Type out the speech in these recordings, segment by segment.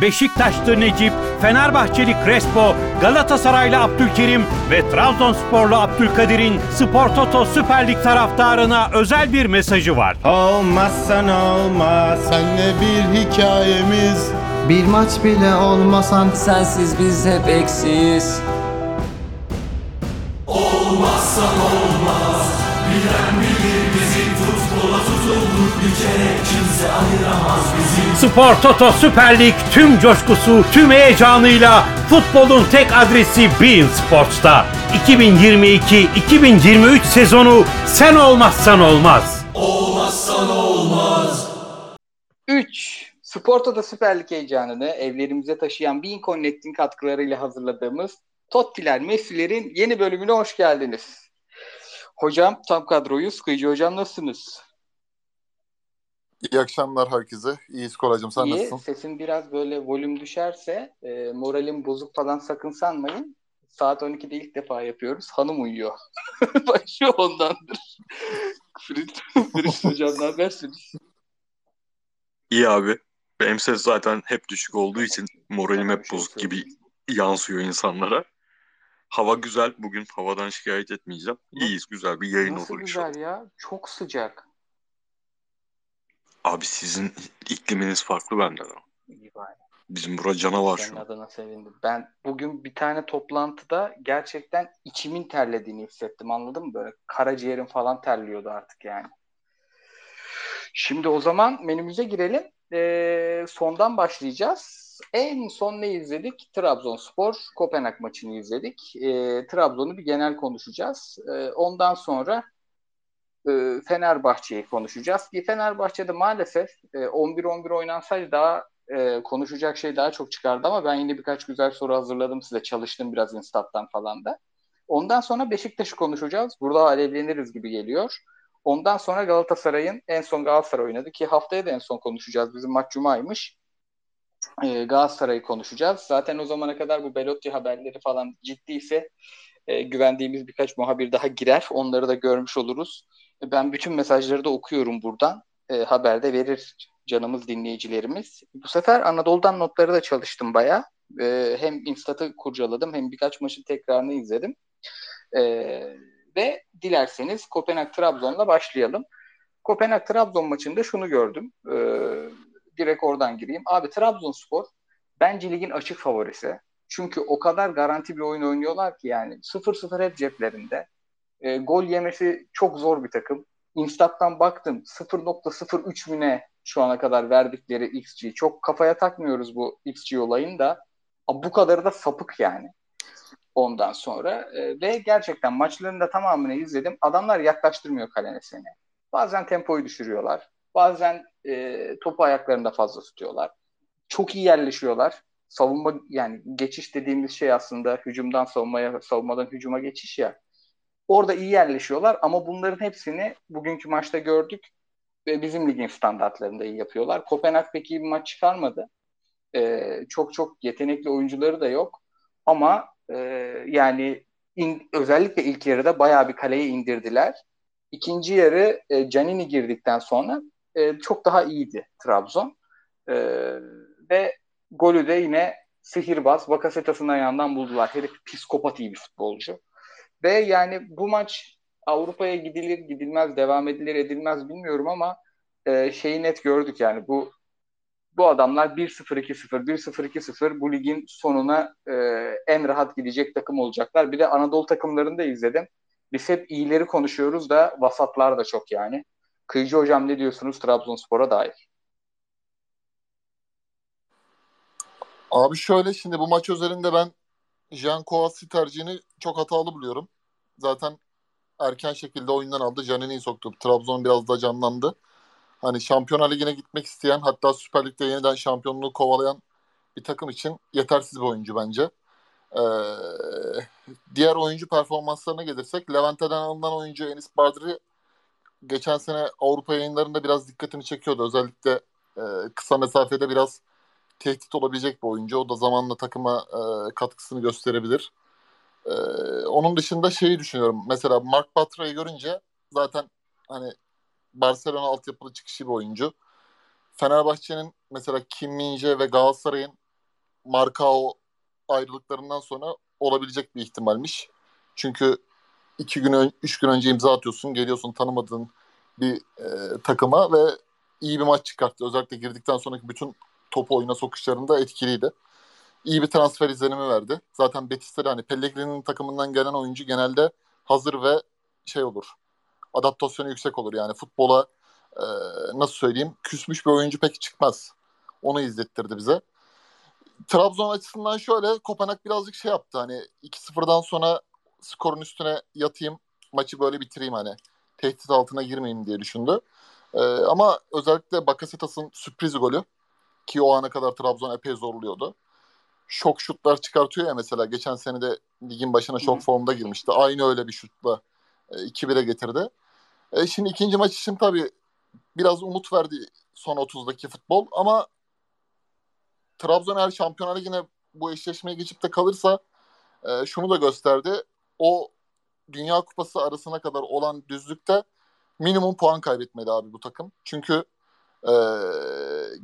Beşiktaşlı Necip, Fenerbahçeli Crespo, Galatasaraylı Abdülkerim ve Trabzonsporlu Abdülkadir'in Spor Toto Süper Lig taraftarına özel bir mesajı var. Olmazsan olmaz Senle bir hikayemiz Bir maç bile olmasan Sensiz biz hep eksiyiz Spor Toto Süper Lig tüm coşkusu, tüm heyecanıyla futbolun tek adresi Bein Sports'ta. 2022-2023 sezonu sen olmazsan olmaz. 3. Sporto'da Süper Lig heyecanını evlerimize taşıyan Bean Connect'in katkılarıyla hazırladığımız Tottiler, Messi'lerin yeni bölümüne hoş geldiniz. Hocam tam kadroyu Sıkıcı Hocam nasılsınız? İyi akşamlar herkese. İyi Skolacığım sen İyi. nasılsın? Sesin biraz böyle volüm düşerse e, moralim bozuk falan sakın sanmayın. Saat 12'de ilk defa yapıyoruz. Hanım uyuyor. Başı ondandır. Frit, Frit Hocam ne habersiniz? İyi abi. Benim ses zaten hep düşük olduğu için moralim hep bozuk gibi yansıyor insanlara. Hava güzel. Bugün havadan şikayet etmeyeceğim. İyiyiz. Güzel bir yayın Nasıl olur inşallah. güzel ya? Çok sıcak. Abi sizin ikliminiz farklı benden ama. İyi bari. Bizim bura canavar Senin şu an. adına sevindim. Ben bugün bir tane toplantıda gerçekten içimin terlediğini hissettim. Anladın mı? Böyle karaciğerim falan terliyordu artık yani. Şimdi o zaman menümüze girelim. Ee, sondan başlayacağız. En son ne izledik? Trabzonspor Kopenhag maçını izledik. Ee, Trabzon'u bir genel konuşacağız. Ee, ondan sonra e, Fenerbahçe'yi konuşacağız. Bir Fenerbahçe'de maalesef e, 11-11 oynansaydı daha e, konuşacak şey daha çok çıkardı ama ben yine birkaç güzel soru hazırladım size. Çalıştım biraz Instat'tan falan da. Ondan sonra Beşiktaş'ı konuşacağız. Burada alevleniriz gibi geliyor. Ondan sonra Galatasaray'ın en son Galatasaray oynadı ki haftaya da en son konuşacağız. Bizim maç cumaymış. E, Galatasaray'ı konuşacağız. Zaten o zamana kadar bu Belotti haberleri falan ciddiyse e, güvendiğimiz birkaç muhabir daha girer. Onları da görmüş oluruz. E, Ben bütün mesajları da okuyorum buradan. E, haberde verir canımız dinleyicilerimiz. Bu sefer Anadolu'dan notları da çalıştım bayağı. E, hem Instat'ı kurcaladım hem birkaç maçın tekrarını izledim. E, ve dilerseniz Kopenhag-Trabzon'la başlayalım. Kopenhag-Trabzon maçında şunu gördüm. E, direkt oradan gireyim. Abi Trabzonspor bence ligin açık favorisi. Çünkü o kadar garanti bir oyun oynuyorlar ki yani 0-0 hep ceplerinde. E, gol yemesi çok zor bir takım. Instat'tan baktım 0.03 mü ne şu ana kadar verdikleri XG. Çok kafaya takmıyoruz bu XG olayını da. Bu kadarı da sapık yani ondan sonra. E, ve gerçekten maçların da tamamını izledim. Adamlar yaklaştırmıyor kalene seni. Bazen tempoyu düşürüyorlar. Bazen e, topu ayaklarında fazla tutuyorlar. Çok iyi yerleşiyorlar. Savunma yani geçiş dediğimiz şey aslında hücumdan savunmaya, savunmadan hücuma geçiş ya. Orada iyi yerleşiyorlar ama bunların hepsini bugünkü maçta gördük ve bizim ligin standartlarında iyi yapıyorlar. Kopenhag pek iyi bir maç çıkarmadı. Ee, çok çok yetenekli oyuncuları da yok. Ama e, yani in- özellikle ilk yarıda bayağı bir kaleye indirdiler. İkinci yarı e, Canini girdikten sonra e, çok daha iyiydi Trabzon. E, ve golü de yine sihirbaz Bakasetas'ın ayağından buldular. Herif psikopat iyi bir futbolcu. Ve yani bu maç Avrupa'ya gidilir gidilmez devam edilir edilmez bilmiyorum ama e, şeyi net gördük yani bu bu adamlar 1-0-2-0 1-0-2-0 bu ligin sonuna e, en rahat gidecek takım olacaklar. Bir de Anadolu takımlarını da izledim. Biz hep iyileri konuşuyoruz da vasatlar da çok yani. Kıyıcı hocam ne diyorsunuz Trabzonspor'a dair? Abi şöyle şimdi bu maç özelinde ben Jan Kovasi tercihini çok hatalı buluyorum. Zaten erken şekilde oyundan aldı. Canini'yi soktu. Trabzon biraz da canlandı. Hani Şampiyonlar Ligi'ne gitmek isteyen hatta Süper Lig'de yeniden şampiyonluğu kovalayan bir takım için yetersiz bir oyuncu bence. Ee, diğer oyuncu performanslarına gelirsek Levante'den alınan oyuncu Enis Badri geçen sene Avrupa yayınlarında biraz dikkatimi çekiyordu. Özellikle e, kısa mesafede biraz tehdit olabilecek bir oyuncu. O da zamanla takıma e, katkısını gösterebilir. E, onun dışında şeyi düşünüyorum. Mesela Mark Batra'yı görünce zaten hani Barcelona altyapılı çıkışı bir oyuncu. Fenerbahçe'nin mesela Kim Min-jae ve Galatasaray'ın Markao ayrılıklarından sonra olabilecek bir ihtimalmiş. Çünkü iki gün, üç gün önce imza atıyorsun, geliyorsun tanımadığın bir e, takıma ve iyi bir maç çıkarttı. Özellikle girdikten sonraki bütün topu oyuna sokuşlarında etkiliydi. İyi bir transfer izlenimi verdi. Zaten Betis'te de hani Pellegrini'nin takımından gelen oyuncu genelde hazır ve şey olur. Adaptasyonu yüksek olur. Yani futbola e, nasıl söyleyeyim küsmüş bir oyuncu pek çıkmaz. Onu izlettirdi bize. Trabzon açısından şöyle Kopenhag birazcık şey yaptı hani 2-0'dan sonra skorun üstüne yatayım maçı böyle bitireyim hani tehdit altına girmeyeyim diye düşündü. Ee, ama özellikle Bakasetas'ın sürpriz golü ki o ana kadar Trabzon epey zorluyordu. Şok şutlar çıkartıyor ya mesela geçen sene de ligin başına şok formda girmişti. Aynı öyle bir şutla e, 2-1'e getirdi. E, şimdi ikinci maç için tabii biraz umut verdi son 30'daki futbol ama Trabzon eğer Şampiyonlar Ligi'ne bu eşleşmeye geçip de kalırsa e, şunu da gösterdi. O Dünya Kupası arasına kadar olan düzlükte minimum puan kaybetmedi abi bu takım. Çünkü e,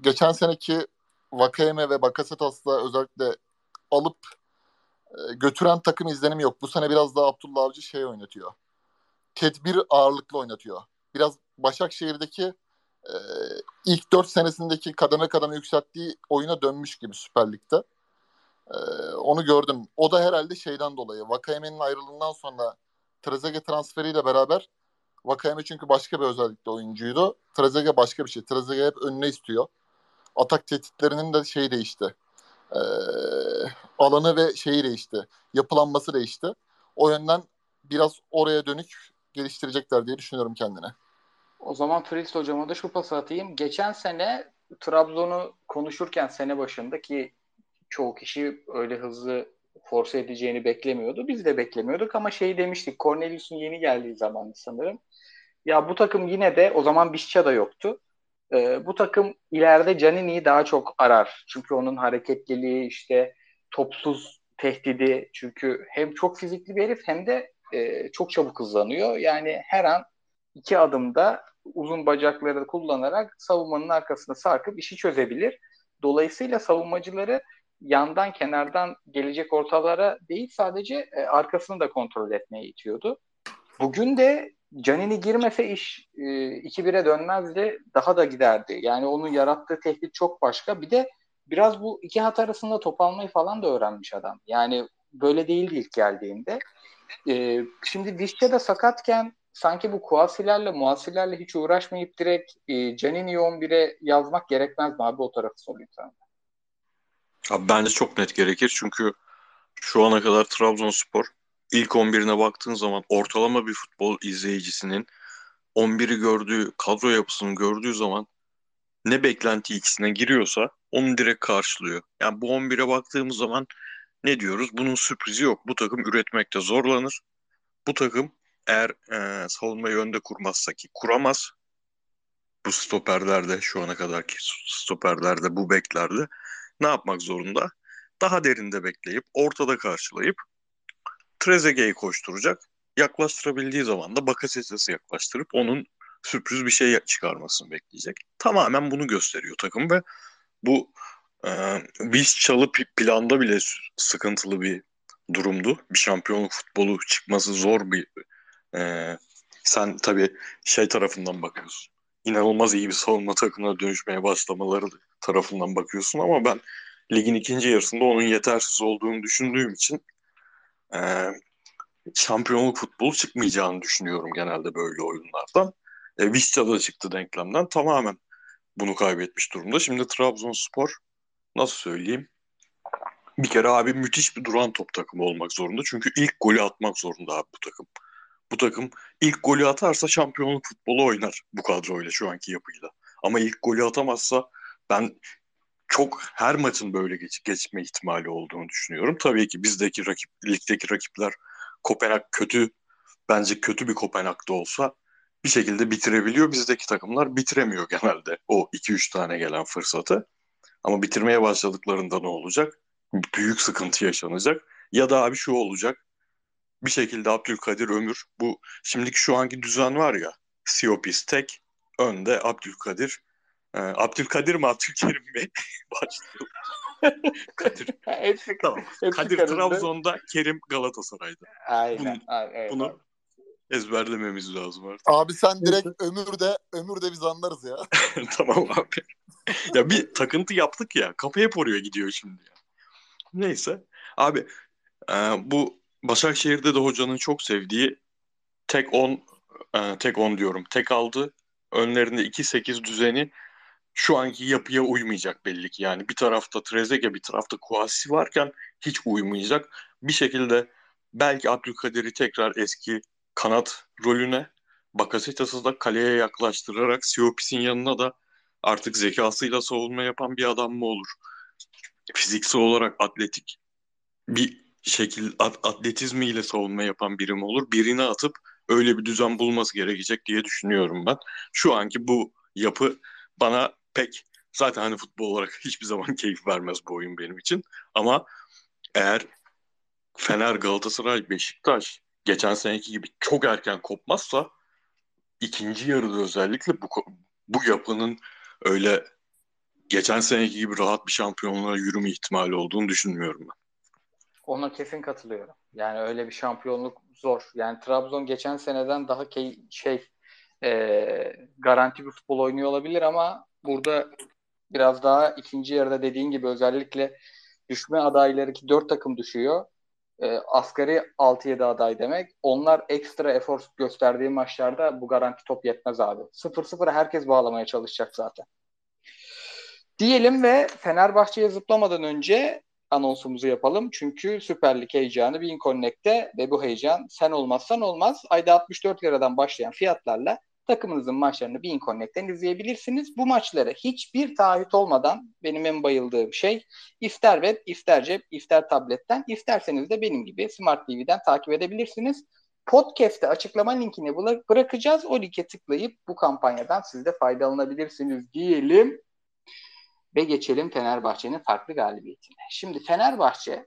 geçen seneki Vakayeme ve Bakasetas'la özellikle alıp e, götüren takım izlenimi yok. Bu sene biraz daha Abdullah Avcı şey oynatıyor. Tedbir ağırlıklı oynatıyor. Biraz Başakşehir'deki e, ilk 4 senesindeki kademe kademe yükselttiği oyuna dönmüş gibi Süper Lig'de. E, onu gördüm. O da herhalde şeyden dolayı. Vakayeme'nin ayrılığından sonra Trezeguet transferiyle beraber Vakayeme çünkü başka bir özellikle oyuncuydu. Trezeguet başka bir şey. Trezeguet hep önüne istiyor. Atak tehditlerinin de şeyi değişti. E, alanı ve şeyi değişti. Yapılanması değişti. O yönden biraz oraya dönük geliştirecekler diye düşünüyorum kendine. O zaman Fritz hocama da şu pası atayım. Geçen sene Trabzon'u konuşurken sene başında ki çoğu kişi öyle hızlı force edeceğini beklemiyordu. Biz de beklemiyorduk ama şey demiştik. Cornelius'un yeni geldiği zaman sanırım. Ya bu takım yine de o zaman Bisça da yoktu. Ee, bu takım ileride Canini'yi daha çok arar. Çünkü onun hareketliliği işte topsuz tehdidi çünkü hem çok fizikli bir herif hem de e, çok çabuk hızlanıyor. Yani her an iki adımda uzun bacakları kullanarak savunmanın arkasına sarkıp işi çözebilir. Dolayısıyla savunmacıları yandan kenardan gelecek ortalara değil sadece e, arkasını da kontrol etmeye itiyordu. Bugün de Canini girmese iş e, 2-1'e dönmezdi. Daha da giderdi. Yani onun yarattığı tehdit çok başka. Bir de biraz bu iki hat arasında top almayı falan da öğrenmiş adam. Yani böyle değildi ilk geldiğinde. E, şimdi Dişçe de sakatken sanki bu Kuasilerle Muasilerle hiç uğraşmayıp direkt e, Canini'yi 11'e yazmak gerekmez mi abi o tarafı sorayım sana. Abi bence çok net gerekir çünkü şu ana kadar Trabzonspor ilk 11'ine baktığın zaman ortalama bir futbol izleyicisinin 11'i gördüğü, kadro yapısını gördüğü zaman ne beklenti ikisine giriyorsa onu direkt karşılıyor. Yani bu 11'e baktığımız zaman ne diyoruz? Bunun sürprizi yok. Bu takım üretmekte zorlanır. Bu takım eğer e, savunmayı önde kurmazsa ki kuramaz. Bu stoperlerde şu ana kadarki stoperlerde bu beklerde ne yapmak zorunda? Daha derinde bekleyip ortada karşılayıp Trezeguet'i koşturacak. Yaklaştırabildiği zaman da Bakasetas'ı yaklaştırıp onun sürpriz bir şey çıkarmasını bekleyecek. Tamamen bunu gösteriyor takım ve bu e, biz çalı planda bile sıkıntılı bir durumdu. Bir şampiyonluk futbolu çıkması zor bir e, sen tabii şey tarafından bakıyorsun. İnanılmaz iyi bir savunma takımına dönüşmeye başlamaları tarafından bakıyorsun ama ben ligin ikinci yarısında onun yetersiz olduğunu düşündüğüm için e, şampiyonluk futbolu çıkmayacağını düşünüyorum genelde böyle oyunlardan. E, Visca da çıktı denklemden tamamen bunu kaybetmiş durumda. Şimdi Trabzonspor nasıl söyleyeyim bir kere abi müthiş bir duran top takımı olmak zorunda. Çünkü ilk golü atmak zorunda abi bu takım. Bu takım ilk golü atarsa şampiyonluk futbolu oynar bu kadroyla şu anki yapıyla. Ama ilk golü atamazsa ben çok her maçın böyle geç, geçme ihtimali olduğunu düşünüyorum. Tabii ki bizdeki rakip, ligdeki rakipler Kopenhag kötü, bence kötü bir Kopenhag'da olsa bir şekilde bitirebiliyor. Bizdeki takımlar bitiremiyor genelde o 2-3 tane gelen fırsatı. Ama bitirmeye başladıklarında ne olacak? Büyük sıkıntı yaşanacak. Ya da abi şu olacak. Bir şekilde Abdülkadir Ömür bu şimdiki şu anki düzen var ya Siopis tek önde Abdülkadir Ee, Abdülkadir mi Abdülkerim mi? Başlayalım. Kadir. hepsi, Tamam. hepsi Kadir karıştı. Trabzon'da, Kerim Galatasaray'da. Aynen. Bunu- evet, bunu- abi. Ezberlememiz lazım artık. Abi sen direkt ömürde ömürde biz anlarız ya. tamam abi. ya bir takıntı yaptık ya. Kafa hep oraya gidiyor şimdi ya. Neyse. Abi e, bu Başakşehir'de de hocanın çok sevdiği tek 10 e, tek 10 diyorum. Tek aldı. Önlerinde 2-8 düzeni şu anki yapıya uymayacak belli ki. Yani bir tarafta Trezeguet bir tarafta Kouassi varken hiç uymayacak. Bir şekilde belki Abdülkadir'i tekrar eski kanat rolüne Bakasetas'ı da kaleye yaklaştırarak Siopis'in yanına da artık zekasıyla savunma yapan bir adam mı olur? Fiziksel olarak atletik bir şekil at- atletizmiyle savunma yapan biri mi olur? Birini atıp öyle bir düzen bulması gerekecek diye düşünüyorum ben. Şu anki bu yapı bana pek zaten hani futbol olarak hiçbir zaman keyif vermez bu oyun benim için. Ama eğer Fener, Galatasaray, Beşiktaş geçen seneki gibi çok erken kopmazsa ikinci yarıda özellikle bu bu yapının öyle geçen seneki gibi rahat bir şampiyonluğa yürüme ihtimali olduğunu düşünmüyorum ben. Ona kesin katılıyorum. Yani öyle bir şampiyonluk zor. Yani Trabzon geçen seneden daha key, şey e, garanti bir futbol oynuyor olabilir ama burada biraz daha ikinci yarıda dediğin gibi özellikle düşme adayları ki dört takım düşüyor. E, asgari 6-7 aday demek. Onlar ekstra efor gösterdiği maçlarda bu garanti top yetmez abi. 0-0 herkes bağlamaya çalışacak zaten. Diyelim ve Fenerbahçe'ye zıplamadan önce anonsumuzu yapalım. Çünkü Süper Lig heyecanı Bean Connect'te ve bu heyecan sen olmazsan olmaz. Ayda 64 liradan başlayan fiyatlarla takımınızın maçlarını Bean Connect'ten izleyebilirsiniz. Bu maçlara hiçbir taahhüt olmadan benim en bayıldığım şey İftar Web, İftar Cep, İftar Tablet'ten isterseniz de benim gibi Smart TV'den takip edebilirsiniz. Podcast'te açıklama linkini bıra- bırakacağız. O linke tıklayıp bu kampanyadan siz de faydalanabilirsiniz diyelim ve geçelim Fenerbahçe'nin farklı galibiyetine. Şimdi Fenerbahçe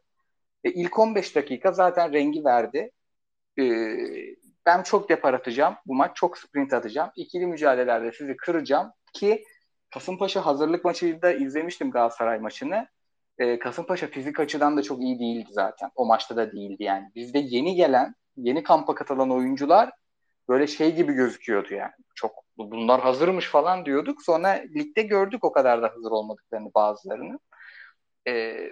e, ilk 15 dakika zaten rengi verdi. E, ben çok depar atacağım. Bu maç çok sprint atacağım. İkili mücadelelerde sizi kıracağım ki Kasımpaşa hazırlık maçıyı da izlemiştim Galatasaray maçını. E, Kasımpaşa fizik açıdan da çok iyi değildi zaten. O maçta da değildi yani. Bizde yeni gelen, yeni kampa katılan oyuncular böyle şey gibi gözüküyordu yani. Çok bunlar hazırmış falan diyorduk. Sonra ligde gördük o kadar da hazır olmadıklarını bazılarını. Ee,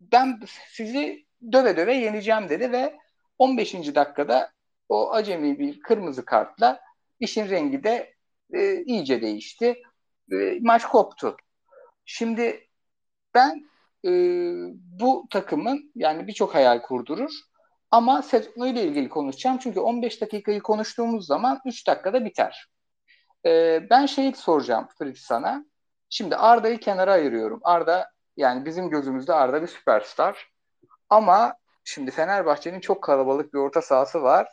ben sizi döve döve yeneceğim dedi ve 15. dakikada o acemi bir kırmızı kartla işin rengi de e, iyice değişti. E, maç koptu. Şimdi ben e, bu takımın yani birçok hayal kurdurur ama sezonuyla ilgili konuşacağım. Çünkü 15 dakikayı konuştuğumuz zaman 3 dakikada biter. Ee, ben şeyi soracağım Fritz sana. Şimdi Arda'yı kenara ayırıyorum. Arda yani bizim gözümüzde Arda bir süperstar. Ama şimdi Fenerbahçe'nin çok kalabalık bir orta sahası var.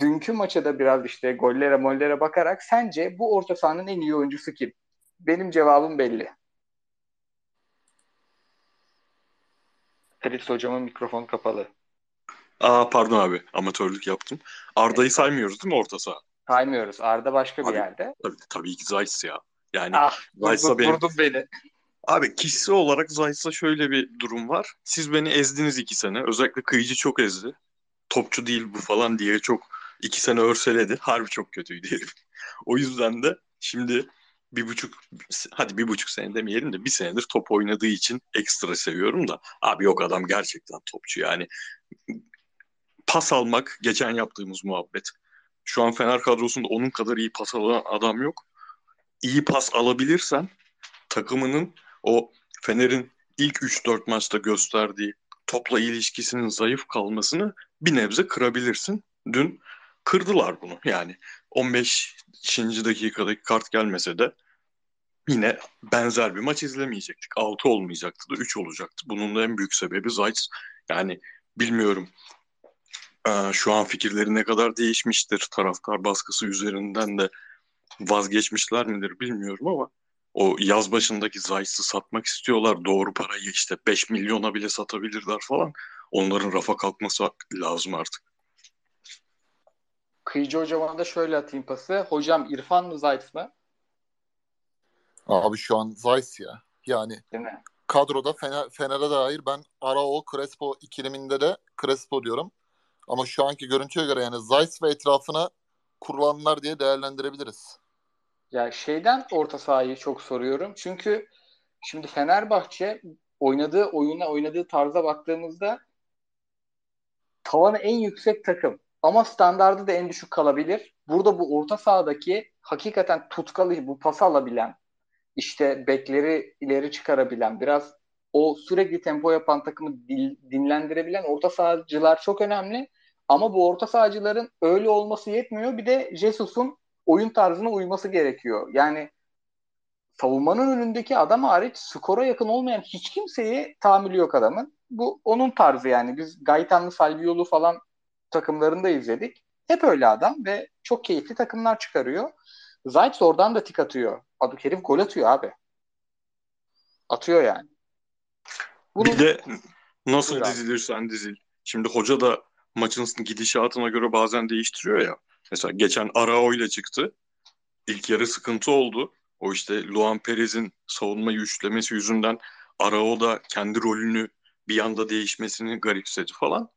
Dünkü maça da biraz işte gollere mollere bakarak sence bu orta sahanın en iyi oyuncusu kim? Benim cevabım belli. Fritz hocamın mikrofonu kapalı. Aa pardon abi amatörlük yaptım. Arda'yı saymıyoruz değil mi orta saha? Saymıyoruz. Arda başka bir Abi, yerde. Tabii, tabii ki Zayt ya. Yani Ah, Zayt'sa benim- vurdun beni. Abi kişisel olarak Zayt'sa şöyle bir durum var. Siz beni ezdiniz iki sene. Özellikle kıyıcı çok ezdi. Topçu değil bu falan diye çok iki sene örseledi. Harbi çok kötüydü herif. O yüzden de şimdi bir buçuk hadi bir buçuk sene demeyelim de bir senedir top oynadığı için ekstra seviyorum da abi yok adam gerçekten topçu yani pas almak geçen yaptığımız muhabbet. Şu an Fener kadrosunda onun kadar iyi pas alan adam yok. İyi pas alabilirsen takımının o Fener'in ilk 3-4 maçta gösterdiği topla ilişkisinin zayıf kalmasını bir nebze kırabilirsin. Dün kırdılar bunu. Yani 15. dakikadaki kart gelmese de yine benzer bir maç izlemeyecektik. 6 olmayacaktı da 3 olacaktı. Bunun da en büyük sebebi Zayt. Yani bilmiyorum ee, şu an fikirleri ne kadar değişmiştir. Taraftar baskısı üzerinden de vazgeçmişler midir bilmiyorum ama o yaz başındaki Zayt'sı satmak istiyorlar. Doğru parayı işte 5 milyona bile satabilirler falan. Onların rafa kalkması lazım artık. Kıyıcı hocama da şöyle atayım pası. Hocam İrfan mı Zayt mı? Abi şu an Zeiss ya. Yani Değil mi? kadroda Fener, Fener'e dair ben Arao, Crespo ikileminde de Crespo diyorum. Ama şu anki görüntüye göre yani Zeiss ve etrafına kurulanlar diye değerlendirebiliriz. Ya şeyden orta sahayı çok soruyorum. Çünkü şimdi Fenerbahçe oynadığı oyuna, oynadığı tarza baktığımızda tavanı en yüksek takım ama standardı da en düşük kalabilir. Burada bu orta sahadaki hakikaten tutkalı bu pas alabilen, işte bekleri ileri çıkarabilen, biraz o sürekli tempo yapan takımı dinlendirebilen orta sahacılar çok önemli. Ama bu orta sahacıların öyle olması yetmiyor. Bir de Jesus'un oyun tarzına uyması gerekiyor. Yani savunmanın önündeki adam hariç skora yakın olmayan hiç kimseyi tahammülü yok adamın. Bu onun tarzı yani. Biz Gaitanlı Salviolu falan takımlarında izledik. Hep öyle adam ve çok keyifli takımlar çıkarıyor. Zayt oradan da tik atıyor. Adı herif gol atıyor abi. Atıyor yani. Bunu... Bir de nasıl abi. dizilirsen dizil. Şimdi hoca da maçın gidişatına göre bazen değiştiriyor ya. Mesela geçen Arao ile çıktı. İlk yarı sıkıntı oldu. O işte Luan Perez'in savunmayı üçlemesi yüzünden Arao da kendi rolünü bir anda değişmesini garipsedi falan.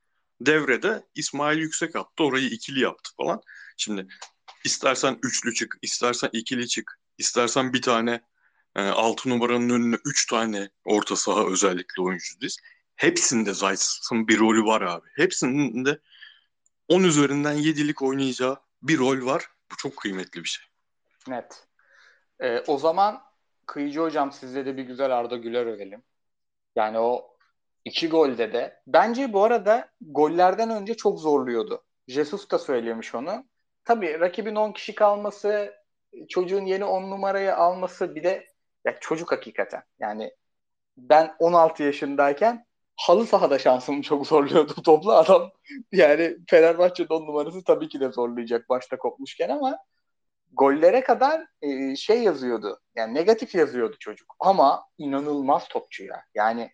Devrede İsmail Yüksek attı. Orayı ikili yaptı falan. Şimdi istersen üçlü çık, istersen ikili çık, istersen bir tane e, altı numaranın önüne üç tane orta saha özellikle oyuncu diz. Hepsinde Zayt'sın bir rolü var abi. Hepsinde 10 üzerinden 7'lik oynayacağı bir rol var. Bu çok kıymetli bir şey. Net. Ee, o zaman Kıyıcı Hocam sizde de bir güzel Arda Güler övelim. Yani o iki golde de. Bence bu arada gollerden önce çok zorluyordu. Jesus da söylemiş onu. Tabii rakibin 10 kişi kalması, çocuğun yeni 10 numarayı alması bir de ya çocuk hakikaten. Yani ben 16 yaşındayken halı sahada şansımı çok zorluyordu topla adam. Yani Fenerbahçe'nin 10 numarası tabii ki de zorlayacak başta kopmuşken ama gollere kadar e, şey yazıyordu. Yani negatif yazıyordu çocuk. Ama inanılmaz topçu ya. Yani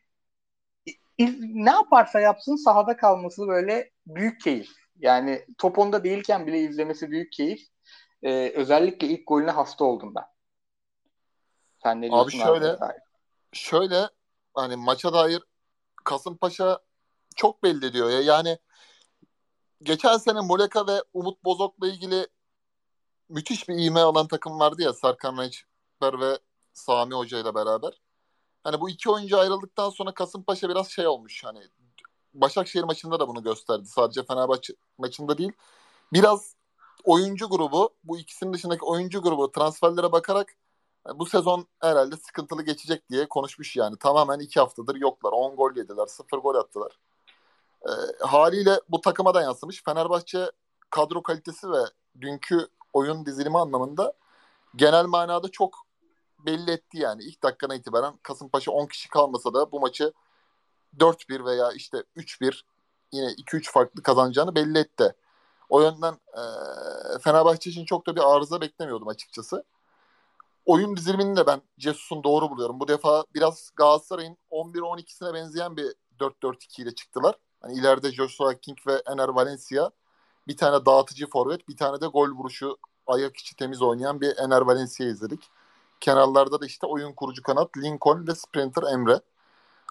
iz, ne yaparsa yapsın sahada kalması böyle büyük keyif. Yani top onda değilken bile izlemesi büyük keyif. E, özellikle ilk golüne hasta oldum ben. Sen ne Abi diyorsun? şöyle abi? şöyle hani maça dair Kasımpaşa çok belli ediyor ya. Yani geçen sene Moleka ve Umut Bozok'la ilgili müthiş bir ivme alan takım vardı ya Serkan Reçber ve Sami Hoca ile beraber. Hani bu iki oyuncu ayrıldıktan sonra Kasımpaşa biraz şey olmuş hani Başakşehir maçında da bunu gösterdi. Sadece Fenerbahçe maçında değil. Biraz oyuncu grubu, bu ikisinin dışındaki oyuncu grubu transferlere bakarak bu sezon herhalde sıkıntılı geçecek diye konuşmuş yani. Tamamen iki haftadır yoklar. 10 gol yediler, 0 gol attılar. E, haliyle bu takıma da yansımış. Fenerbahçe kadro kalitesi ve dünkü oyun dizilimi anlamında genel manada çok belli etti yani. İlk dakikadan itibaren Kasımpaşa 10 kişi kalmasa da bu maçı 4-1 veya işte 3-1 yine 2-3 farklı kazanacağını belli etti. O yönden e, Fenerbahçe için çok da bir arıza beklemiyordum açıkçası. Oyun dizilimini de ben Cesus'un doğru buluyorum. Bu defa biraz Galatasaray'ın 11-12'sine benzeyen bir 4-4-2 ile çıktılar. Hani ileride Joshua King ve Ener Valencia bir tane dağıtıcı forvet, bir tane de gol vuruşu ayak içi temiz oynayan bir Ener Valencia izledik. Kenarlarda da işte oyun kurucu kanat Lincoln ve Sprinter Emre.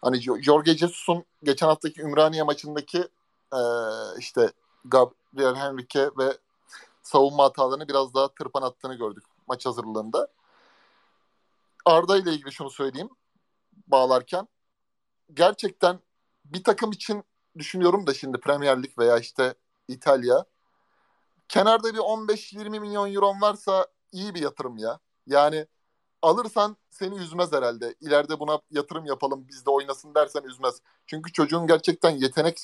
Hani Jorge Jesus'un geçen haftaki Ümraniye maçındaki e, işte Gabriel Henrique ve savunma hatalarını biraz daha tırpan attığını gördük maç hazırlığında. Arda ile ilgili şunu söyleyeyim bağlarken. Gerçekten bir takım için düşünüyorum da şimdi Premier Lig veya işte İtalya. Kenarda bir 15-20 milyon euro varsa iyi bir yatırım ya. Yani alırsan seni üzmez herhalde. İleride buna yatırım yapalım biz de oynasın dersen üzmez. Çünkü çocuğun gerçekten yetenek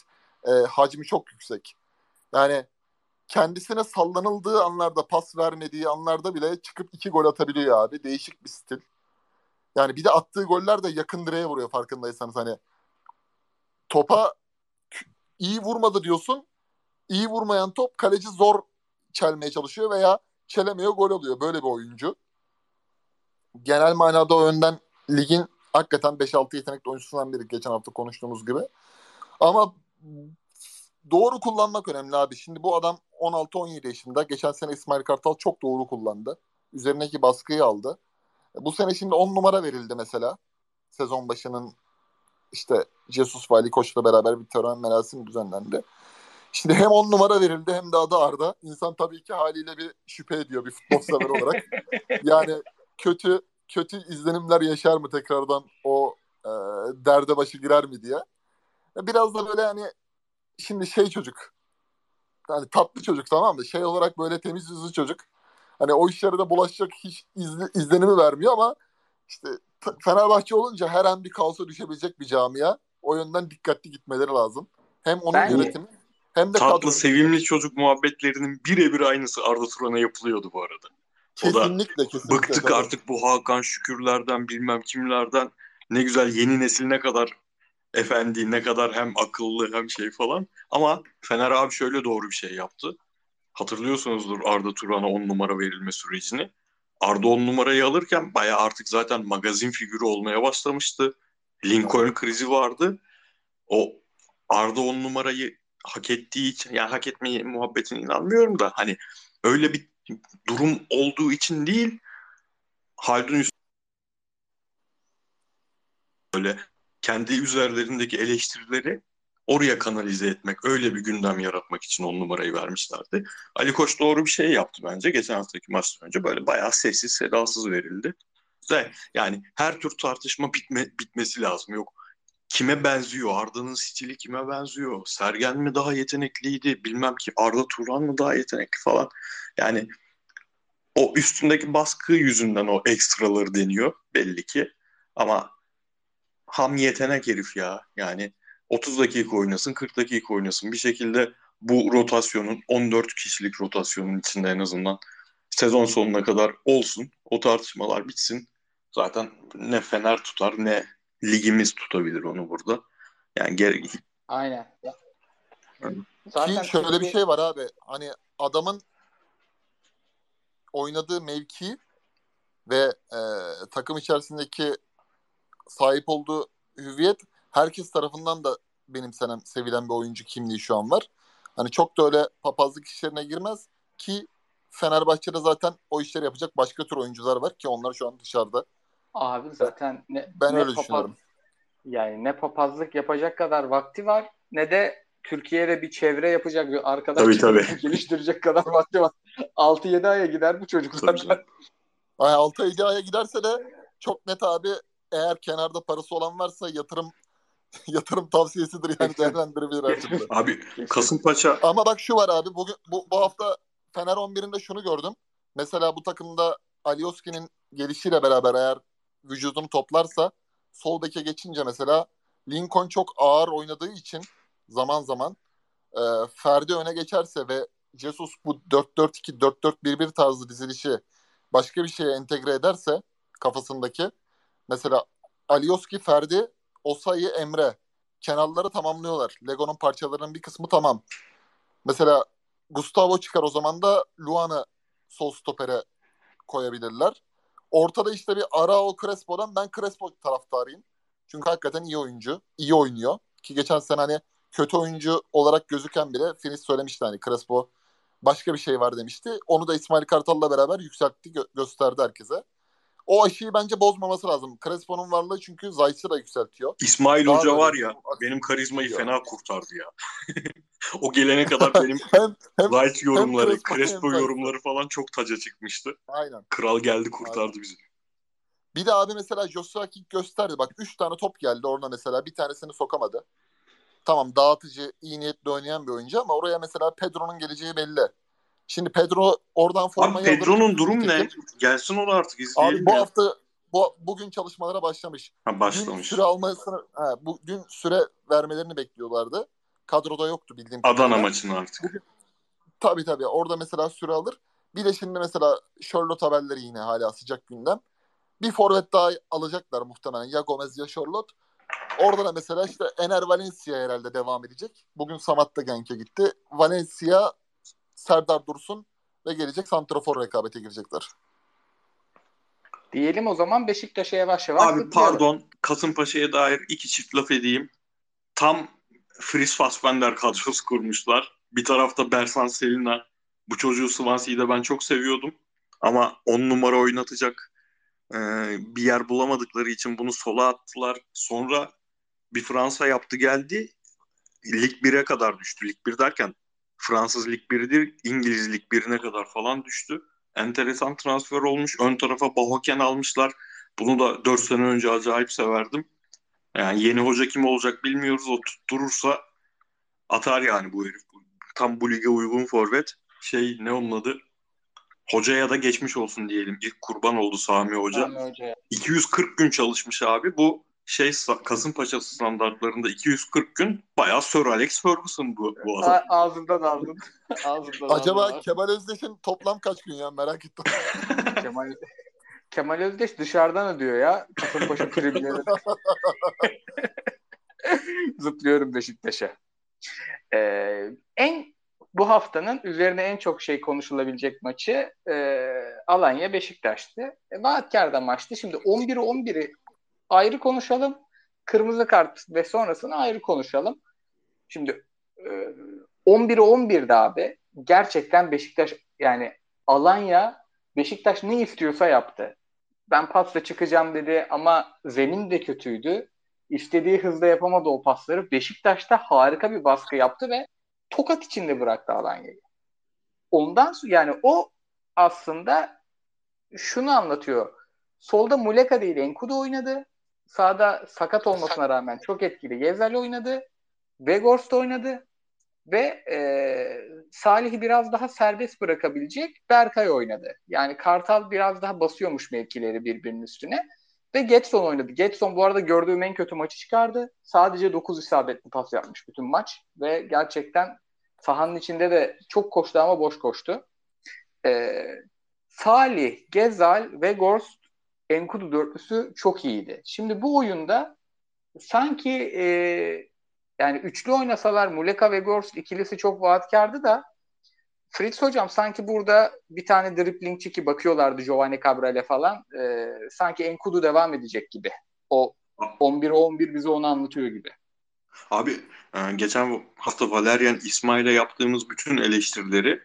e, hacmi çok yüksek. Yani kendisine sallanıldığı anlarda pas vermediği anlarda bile çıkıp iki gol atabiliyor abi. Değişik bir stil. Yani bir de attığı goller de yakın direğe vuruyor farkındaysanız hani. Topa iyi vurmadı diyorsun. İyi vurmayan top kaleci zor çelmeye çalışıyor veya çelemiyor gol oluyor. Böyle bir oyuncu. Genel manada o yönden ligin hakikaten 5-6 yetenekli oyuncusundan biri geçen hafta konuştuğumuz gibi. Ama doğru kullanmak önemli abi. Şimdi bu adam 16-17 yaşında. Geçen sene İsmail Kartal çok doğru kullandı. Üzerindeki baskıyı aldı. Bu sene şimdi 10 numara verildi mesela. Sezon başının işte Jesus ve Ali Koç'la beraber bir tören merasim düzenlendi. Şimdi hem 10 numara verildi hem de adı Arda. İnsan tabii ki haliyle bir şüphe ediyor bir futbol sever olarak. Yani kötü kötü izlenimler yaşar mı tekrardan o e, derde başı girer mi diye. Biraz da böyle hani şimdi şey çocuk yani tatlı çocuk tamam mı? Şey olarak böyle temiz yüzlü çocuk. Hani o işlere de bulaşacak hiç izle, izlenimi vermiyor ama işte Fenerbahçe olunca her an bir kaosa düşebilecek bir camia. O yönden dikkatli gitmeleri lazım. Hem onun Bence- yönetimi hem de Tatlı kadro. sevimli çocuk muhabbetlerinin birebir aynısı Arda Turan'a yapılıyordu bu arada. O da Kesinlikle kesinlikle. Bıktık Tabii. artık bu Hakan Şükürlerden bilmem kimlerden. Ne güzel yeni nesil ne kadar efendi, ne kadar hem akıllı hem şey falan. Ama Fener abi şöyle doğru bir şey yaptı. Hatırlıyorsunuzdur Arda Turan'a 10 numara verilme sürecini. Arda 10 numarayı alırken bayağı artık zaten magazin figürü olmaya başlamıştı. Lincoln krizi vardı. O Arda 10 numarayı hak ettiği için yani hak etmeyi muhabbetine inanmıyorum da hani öyle bir durum olduğu için değil Haldun böyle kendi üzerlerindeki eleştirileri oraya kanalize etmek, öyle bir gündem yaratmak için on numarayı vermişlerdi. Ali Koç doğru bir şey yaptı bence. Geçen haftaki maçtan önce böyle bayağı sessiz sedasız verildi. Ve yani her tür tartışma bitme, bitmesi lazım. Yok kime benziyor? Arda'nın stili kime benziyor? Sergen mi daha yetenekliydi? Bilmem ki Arda Turan mı daha yetenekli falan. Yani o üstündeki baskı yüzünden o ekstraları deniyor belli ki. Ama ham yetenek herif ya. Yani 30 dakika oynasın, 40 dakika oynasın. Bir şekilde bu rotasyonun 14 kişilik rotasyonun içinde en azından sezon sonuna kadar olsun. O tartışmalar bitsin. Zaten ne Fener tutar ne ligimiz tutabilir onu burada. Yani gerek Aynen. Ki şöyle bir Türkiye- şey var abi. Hani adamın oynadığı mevki ve e, takım içerisindeki sahip olduğu hüviyet herkes tarafından da benimsenen, sevilen bir oyuncu kimliği şu an var. Hani çok da öyle papazlık işlerine girmez ki Fenerbahçe'de zaten o işleri yapacak başka tür oyuncular var ki onlar şu an dışarıda. Abi zaten ne, Ben ne öyle papaz- düşünüyorum. Yani ne papazlık yapacak kadar vakti var ne de Türkiye'de bir çevre yapacak bir arkadaş Tabii, tabii. geliştirecek kadar vakti var. 6-7 aya gider bu çocuk Tabii zaten. canım. Ay 6 aya giderse de çok net abi eğer kenarda parası olan varsa yatırım yatırım tavsiyesidir yani değerlendirebilir türlü. Abi Kasımpaşa Ama bak şu var abi bugün bu, bu hafta Fener 11'inde şunu gördüm. Mesela bu takımda Alioski'nin gelişiyle beraber eğer vücudunu toplarsa sol beke geçince mesela Lincoln çok ağır oynadığı için zaman zaman e, Ferdi öne geçerse ve Jesus bu 4-4-2 4-4-1-1 tarzı dizilişi başka bir şeye entegre ederse kafasındaki mesela Alioski, Ferdi, Osayi, Emre kenarları tamamlıyorlar. Lego'nun parçalarının bir kısmı tamam. Mesela Gustavo çıkar o zaman da Luan'ı sol stopere koyabilirler. Ortada işte bir Arao Crespo'dan ben Crespo taraftarıyım. Çünkü hakikaten iyi oyuncu. iyi oynuyor. Ki geçen sene hani kötü oyuncu olarak gözüken bile Finish söylemişti hani Crespo başka bir şey var demişti. Onu da İsmail Kartal'la beraber yükseltti gö- gösterdi herkese. O aşıyı bence bozmaması lazım. Crespo'nun varlığı çünkü Zayt'ı da yükseltiyor. İsmail Daha Hoca var bir- ya benim karizmayı Ya. fena kurtardı ya. o gelene kadar benim Hem, hem Light yorumları, Crespo hem Crespo Zayt. yorumları falan çok taca çıkmıştı. aynen. Kral geldi kurtardı bizi. Bir de abi mesela Joshua King gösterdi. Bak 3 tane top geldi orada mesela. Bir tanesini sokamadı. Tamam dağıtıcı, iyi niyetli oynayan bir oyuncu ama oraya mesela Pedro'nun geleceği belli. Şimdi Pedro oradan Abi formayı alır. Pedro'nun durum ne? Gelsin o da artık izleyelim. Abi bu ya. hafta bu, bugün çalışmalara başlamış. Ha, Dün başlamış. süre almasını, ha, bu, dün süre vermelerini bekliyorlardı. Kadroda yoktu bildiğim Adana kadarıyla. maçını artık. Tabii tabii orada mesela süre alır. Bir de şimdi mesela Charlotte haberleri yine hala sıcak gündem. Bir forvet daha alacaklar muhtemelen. Ya Gomez ya Charlotte. Orada da mesela işte Ener Valencia herhalde devam edecek. Bugün Samat da Genk'e gitti. Valencia, Serdar Dursun ve gelecek Santrafor rekabete girecekler. Diyelim o zaman Beşiktaş'a yavaş yavaş Abi pardon Kasımpaşa'ya dair iki çift laf edeyim. Tam Fritz Fassbender kadrosu kurmuşlar. Bir tarafta Bersan Selina. Bu çocuğu Swansea'de ben çok seviyordum. Ama on numara oynatacak e, bir yer bulamadıkları için bunu sola attılar. Sonra bir Fransa yaptı geldi. Lig 1'e kadar düştü. Lig 1 derken Fransız Lig 1'dir, İngiliz Lig 1'ine kadar falan düştü. Enteresan transfer olmuş. Ön tarafa Bahoken almışlar. Bunu da 4 sene önce acayip severdim. Yani yeni hoca kim olacak bilmiyoruz. O tutturursa atar yani bu herif. Tam bu lige uygun forvet. Şey ne onun adı? Hocaya da geçmiş olsun diyelim. İlk kurban oldu Sami Hoca. Sami Hoca. 240 gün çalışmış abi. Bu şey Kasımpaşa standartlarında 240 gün bayağı Sir Alex Ferguson bu, bu adam. A- ağzından aldın. ağzından Acaba aldın. Kemal Özdeş'in toplam kaç gün ya merak ettim. Kemal, Kemal Özdeş dışarıdan ödüyor ya. Kasımpaşa tribünleri. Zıplıyorum Beşiktaş'a. Ee, en bu haftanın üzerine en çok şey konuşulabilecek maçı e, Alanya Beşiktaş'tı. E, Vaatkar maçtı. Şimdi 11'i 11'i ayrı konuşalım. Kırmızı kart ve sonrasını ayrı konuşalım. Şimdi e, 11'i 11'de abi gerçekten Beşiktaş yani Alanya Beşiktaş ne istiyorsa yaptı. Ben pasla çıkacağım dedi ama zemin de kötüydü. İstediği hızda yapamadı o pasları. Beşiktaş'ta harika bir baskı yaptı ve tokat içinde bıraktı Alanya'yı. Ondan yani o aslında şunu anlatıyor. Solda Muleka değil Enkudu oynadı. Sağda sakat olmasına rağmen çok etkili Gezel oynadı. Vegors da oynadı. Ve e, Salih'i biraz daha serbest bırakabilecek Berkay oynadı. Yani Kartal biraz daha basıyormuş mevkileri birbirinin üstüne. Ve Getson oynadı. Getson bu arada gördüğüm en kötü maçı çıkardı. Sadece 9 isabetli pas yapmış bütün maç. Ve gerçekten sahanın içinde de çok koştu ama boş koştu. Ee, Salih, Gezal ve Gorst Enkudu dörtlüsü çok iyiydi. Şimdi bu oyunda sanki e, yani üçlü oynasalar Muleka ve Gorst ikilisi çok vaatkardı da Fritz hocam sanki burada bir tane driplingçi ki bakıyorlardı Giovanni Cabral'e falan. E, sanki Enkudu devam edecek gibi. O 11 11 bize onu anlatıyor gibi. Abi e, geçen hafta Valerian İsmail'e yaptığımız bütün eleştirileri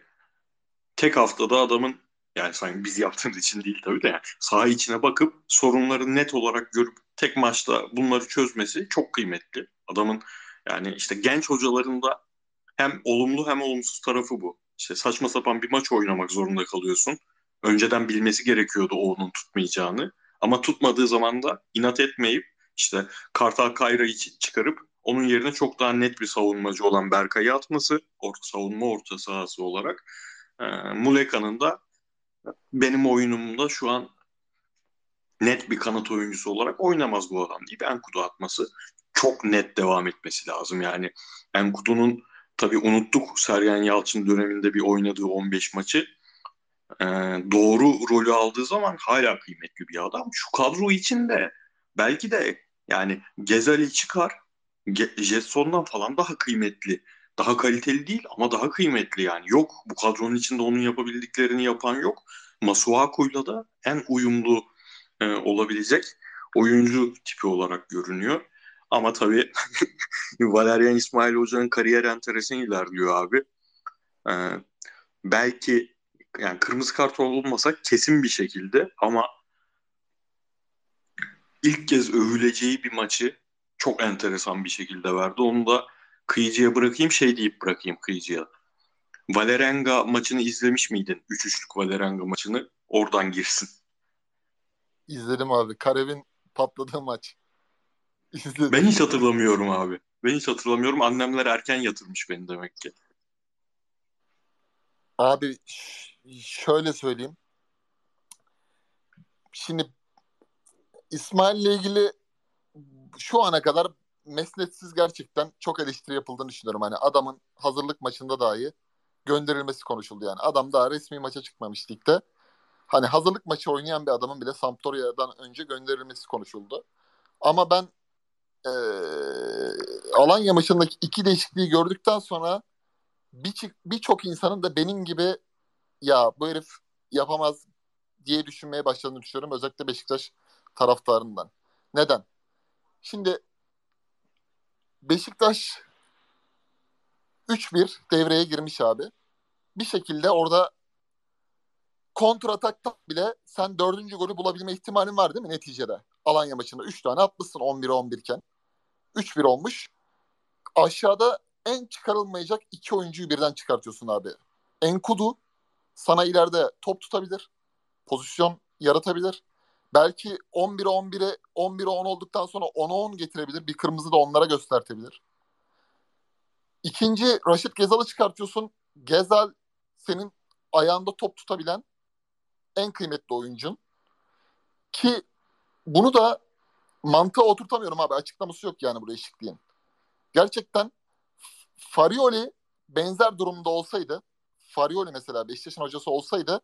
tek haftada adamın yani sanki biz yaptığımız için değil tabii de yani saha içine bakıp sorunları net olarak görüp tek maçta bunları çözmesi çok kıymetli. Adamın yani işte genç hocalarında hem olumlu hem olumsuz tarafı bu. İşte saçma sapan bir maç oynamak zorunda kalıyorsun. Önceden bilmesi gerekiyordu onun tutmayacağını. Ama tutmadığı zaman da inat etmeyip işte Kartal Kayra'yı çıkarıp onun yerine çok daha net bir savunmacı olan Berkay'ı atması orta, savunma orta sahası olarak e, Muleka'nın da benim oyunumda şu an net bir kanat oyuncusu olarak oynamaz bu adam deyip Enkudu atması çok net devam etmesi lazım. Yani Enkudu'nun tabii unuttuk Sergen Yalçın döneminde bir oynadığı 15 maçı. Ee, doğru rolü aldığı zaman hala kıymetli bir adam. Şu kadro içinde belki de yani Gezali çıkar Ge- Jetson'dan falan daha kıymetli. Daha kaliteli değil ama daha kıymetli yani. Yok bu kadronun içinde onun yapabildiklerini yapan yok. Masuaku'yla da en uyumlu e, olabilecek oyuncu tipi olarak görünüyor. Ama tabii Valerian İsmail Hoca'nın kariyer enteresan ilerliyor abi. Ee, belki yani kırmızı kart olmasa kesin bir şekilde ama ilk kez övüleceği bir maçı çok enteresan bir şekilde verdi. Onu da kıyıcıya bırakayım şey deyip bırakayım kıyıcıya. Valerenga maçını izlemiş miydin? 3-3'lük Valerenga maçını. Oradan girsin. İzledim abi. Karev'in patladığı maç. İzledim. Ben hiç hatırlamıyorum abi. Ben hiç hatırlamıyorum. Annemler erken yatırmış beni demek ki. Abi şöyle söyleyeyim. Şimdi İsmail'le ilgili şu ana kadar mesnetsiz gerçekten çok eleştiri yapıldığını düşünüyorum. Hani adamın hazırlık maçında dahi gönderilmesi konuşuldu yani. Adam daha resmi maça çıkmamış ligde. Hani hazırlık maçı oynayan bir adamın bile Sampdoria'dan önce gönderilmesi konuşuldu. Ama ben e, Alanya maçındaki iki değişikliği gördükten sonra birçok birçok insanın da benim gibi ya bu herif yapamaz diye düşünmeye başladığını düşünüyorum. Özellikle Beşiktaş taraftarından. Neden? Şimdi Beşiktaş 3-1 devreye girmiş abi. Bir şekilde orada kontra atakta bile sen dördüncü golü bulabilme ihtimalin var değil mi neticede? Alanya maçında 3 tane atmışsın 11'e 11 iken. 3-1 olmuş. Aşağıda en çıkarılmayacak iki oyuncuyu birden çıkartıyorsun abi. Enkudu sana ileride top tutabilir. Pozisyon yaratabilir. Belki 11'e 11'e 11'e 10 olduktan sonra 10'a 10 getirebilir. Bir kırmızı da onlara göstertebilir. İkinci Raşit Gezal'ı çıkartıyorsun. Gezal senin ayağında top tutabilen en kıymetli oyuncun. Ki bunu da mantığa oturtamıyorum abi. Açıklaması yok yani bu değişikliğin. Gerçekten Farioli benzer durumda olsaydı Farioli mesela Beşiktaş'ın hocası olsaydı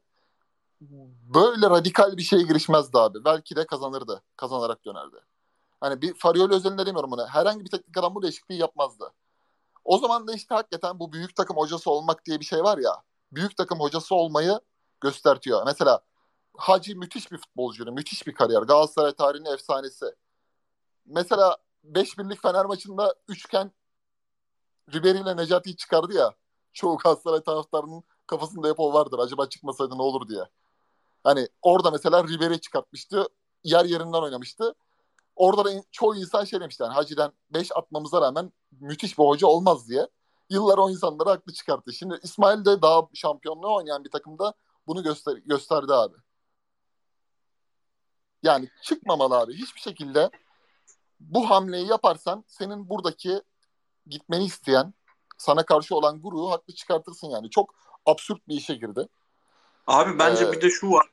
böyle radikal bir şeye girişmezdi abi. Belki de kazanırdı. Kazanarak dönerdi. Hani bir Farioli özelinde demiyorum bunu. Herhangi bir teknik adam bu değişikliği yapmazdı. O zaman da işte hakikaten bu büyük takım hocası olmak diye bir şey var ya. Büyük takım hocası olmayı göstertiyor. Mesela Hacı müthiş bir futbolcu, müthiş bir kariyer. Galatasaray tarihinin efsanesi. Mesela 5 birlik Fener maçında üçgen Ribery ile Necati'yi çıkardı ya. Çoğu Galatasaray taraftarının kafasında hep o vardır. Acaba çıkmasaydı ne olur diye. Hani orada mesela Ribery çıkartmıştı. Yer yerinden oynamıştı. Orada da çoğu insan şey demişti. Yani Hacı'den 5 atmamıza rağmen müthiş bir hoca olmaz diye. Yıllar o insanları haklı çıkarttı. Şimdi İsmail de daha şampiyonluğu oynayan bir takımda bunu göster gösterdi abi. Yani çıkmamalı abi. Hiçbir şekilde bu hamleyi yaparsan senin buradaki gitmeni isteyen sana karşı olan guruyu haklı çıkartırsın yani. Çok absürt bir işe girdi. Abi bence Ee, bir de şu var.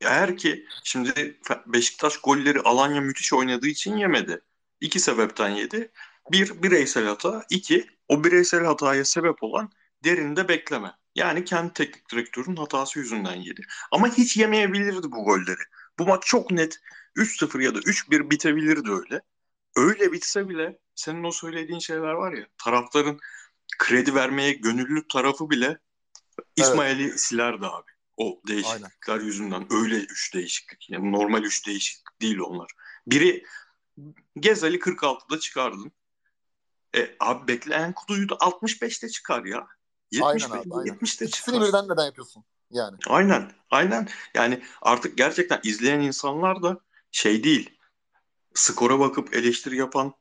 Eğer ki şimdi Beşiktaş golleri Alanya müthiş oynadığı için yemedi. İki sebepten yedi. Bir, bireysel hata. iki o bireysel hataya sebep olan derinde bekleme. Yani kendi teknik direktörün hatası yüzünden yedi. Ama hiç yemeyebilirdi bu golleri. Bu maç çok net 3-0 ya da 3-1 bitebilirdi öyle. Öyle bitse bile senin o söylediğin şeyler var ya tarafların kredi vermeye gönüllü tarafı bile İsmail'i silerdi abi. O değişiklikler yüzünden. Öyle üç değişiklik. Yani normal üç değişiklik değil onlar. Biri Gezal'i 46'da çıkardın. E, abi bekleyen kutuyu da 65'te çıkar ya. 70 Aynen abi, aynen. 70'te İkisini çıkar. birden neden yapıyorsun? Yani. Aynen, aynen. Yani artık gerçekten izleyen insanlar da şey değil, skora bakıp eleştiri yapan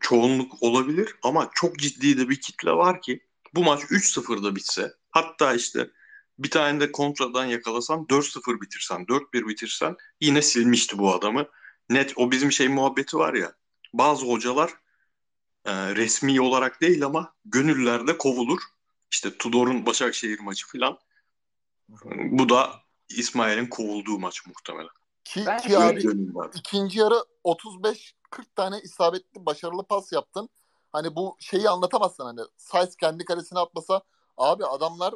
çoğunluk olabilir ama çok ciddi de bir kitle var ki bu maç 3-0'da bitse hatta işte bir tane de kontradan yakalasan 4-0 bitirsen, 4-1 bitirsen yine silmişti bu adamı. Net o bizim şey muhabbeti var ya bazı hocalar e, resmi olarak değil ama gönüllerde kovulur. İşte Tudor'un Başakşehir maçı falan. Bu da İsmail'in kovulduğu maç muhtemelen. Ki, Ben ki abi ikinci yarı 35 40 tane isabetli başarılı pas yaptın. Hani bu şeyi anlatamazsın hani Sainz kendi kalesine atmasa abi adamlar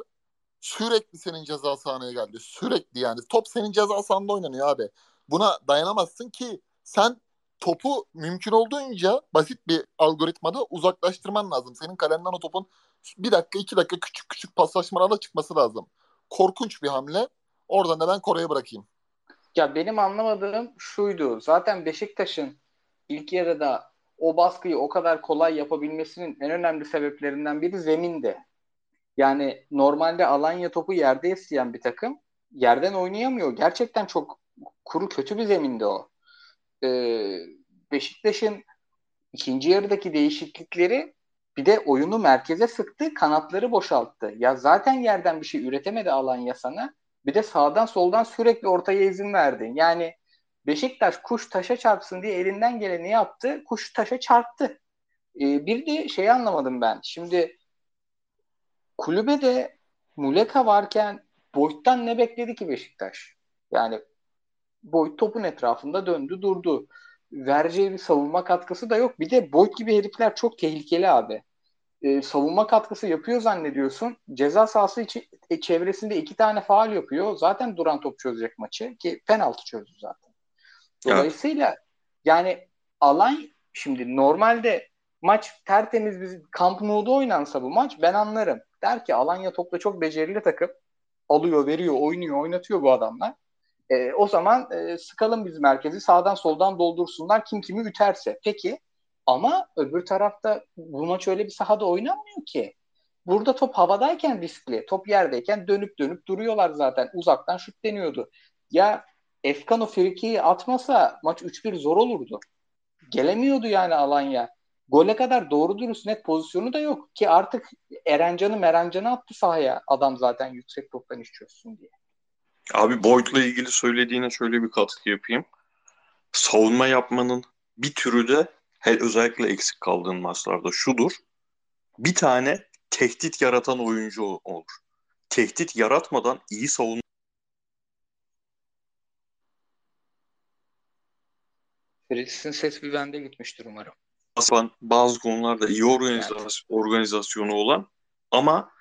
sürekli senin ceza sahaya geldi. Sürekli yani. Top senin ceza sahanda oynanıyor abi. Buna dayanamazsın ki sen topu mümkün olduğunca basit bir algoritmada uzaklaştırman lazım. Senin kalenden o topun bir dakika iki dakika küçük küçük paslaşmalarla çıkması lazım. Korkunç bir hamle. Oradan da ben Kore'ye bırakayım. Ya benim anlamadığım şuydu. Zaten Beşiktaş'ın ilk yarıda o baskıyı o kadar kolay yapabilmesinin en önemli sebeplerinden biri zeminde. Yani normalde Alanya topu yerde isteyen bir takım yerden oynayamıyor. Gerçekten çok kuru kötü bir zeminde o. Ee, Beşiktaş'ın ikinci yarıdaki değişiklikleri bir de oyunu merkeze sıktı, kanatları boşalttı. Ya zaten yerden bir şey üretemedi Alanya sana. Bir de sağdan soldan sürekli ortaya izin verdi. Yani Beşiktaş kuş taşa çarpsın diye elinden geleni yaptı. Kuş taşa çarptı. Ee, bir de şeyi anlamadım ben. Şimdi kulübede Muleka varken Boyd'dan ne bekledi ki Beşiktaş? Yani Boyd topun etrafında döndü durdu. Vereceği bir savunma katkısı da yok. Bir de Boyd gibi herifler çok tehlikeli abi. Ee, savunma katkısı yapıyor zannediyorsun. Ceza sahası içi, e, çevresinde iki tane faal yapıyor. Zaten duran top çözecek maçı ki penaltı çözdü zaten. Dolayısıyla yani alan şimdi normalde maç tertemiz biz Camp Nou'da oynansa bu maç ben anlarım. Der ki Alanya topla çok becerili takım. Alıyor, veriyor, oynuyor, oynatıyor bu adamlar. E, o zaman e, sıkalım biz merkezi sağdan soldan doldursunlar kim kimi üterse. Peki ama öbür tarafta bu maç öyle bir sahada oynanmıyor ki. Burada top havadayken riskli. Top yerdeyken dönüp dönüp duruyorlar zaten. Uzaktan şut deniyordu. Ya Efkan o atmasa maç 3-1 zor olurdu. Gelemiyordu yani Alanya. Gole kadar doğru dürüst net pozisyonu da yok. Ki artık Erencan'ı Merencan'ı attı sahaya. Adam zaten yüksek toptan iş çözsün diye. Abi Boyd'la ilgili söylediğine şöyle bir katkı yapayım. Savunma yapmanın bir türü de he- özellikle eksik kaldığın maçlarda şudur. Bir tane tehdit yaratan oyuncu ol- olur. Tehdit yaratmadan iyi savunma Fritz'in ses bir bende gitmiştir umarım. Yapan bazı konularda iyi organizasyon, organizasyonu olan ama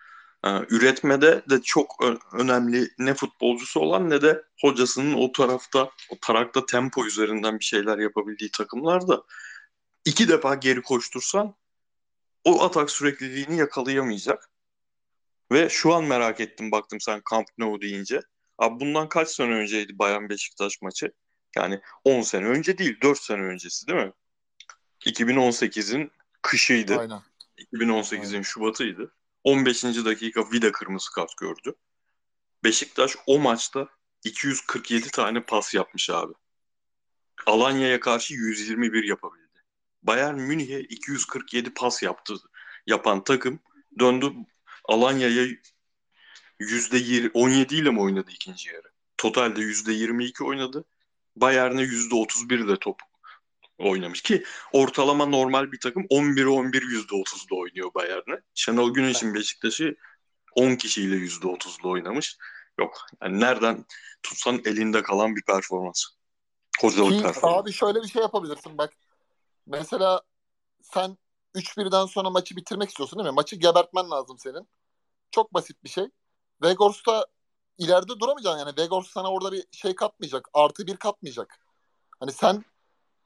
e, üretmede de çok önemli ne futbolcusu olan ne de hocasının o tarafta o tarakta tempo üzerinden bir şeyler yapabildiği takımlarda iki defa geri koştursan o atak sürekliliğini yakalayamayacak. Ve şu an merak ettim baktım sen Camp Nou deyince. Abi bundan kaç sene önceydi Bayern Beşiktaş maçı? Yani 10 sene önce değil 4 sene öncesi değil mi? 2018'in kışıydı. Aynen. 2018'in Şubat'ıydı. 15. dakika Vida kırmızı kart gördü. Beşiktaş o maçta 247 tane pas yapmış abi. Alanya'ya karşı 121 yapabildi. Bayern Münih'e 247 pas yaptı yapan takım döndü Alanya'ya %20 17 ile mi oynadı ikinci yarı? Totalde %22 oynadı. Bayern'e %31 ile top oynamış ki ortalama normal bir takım 11'e 11 %30'da oynuyor Bayern'e. Şenol Güneş'in Beşiktaş'ı 10 kişiyle %30'da oynamış. Yok. Yani nereden tutsan elinde kalan bir performans. Hocalık Ki performans. abi şöyle bir şey yapabilirsin bak. Mesela sen 3-1'den sonra maçı bitirmek istiyorsun değil mi? Maçı gebertmen lazım senin. Çok basit bir şey. Vegors'ta ileride duramayacaksın yani. Vegors sana orada bir şey katmayacak. Artı bir katmayacak. Hani sen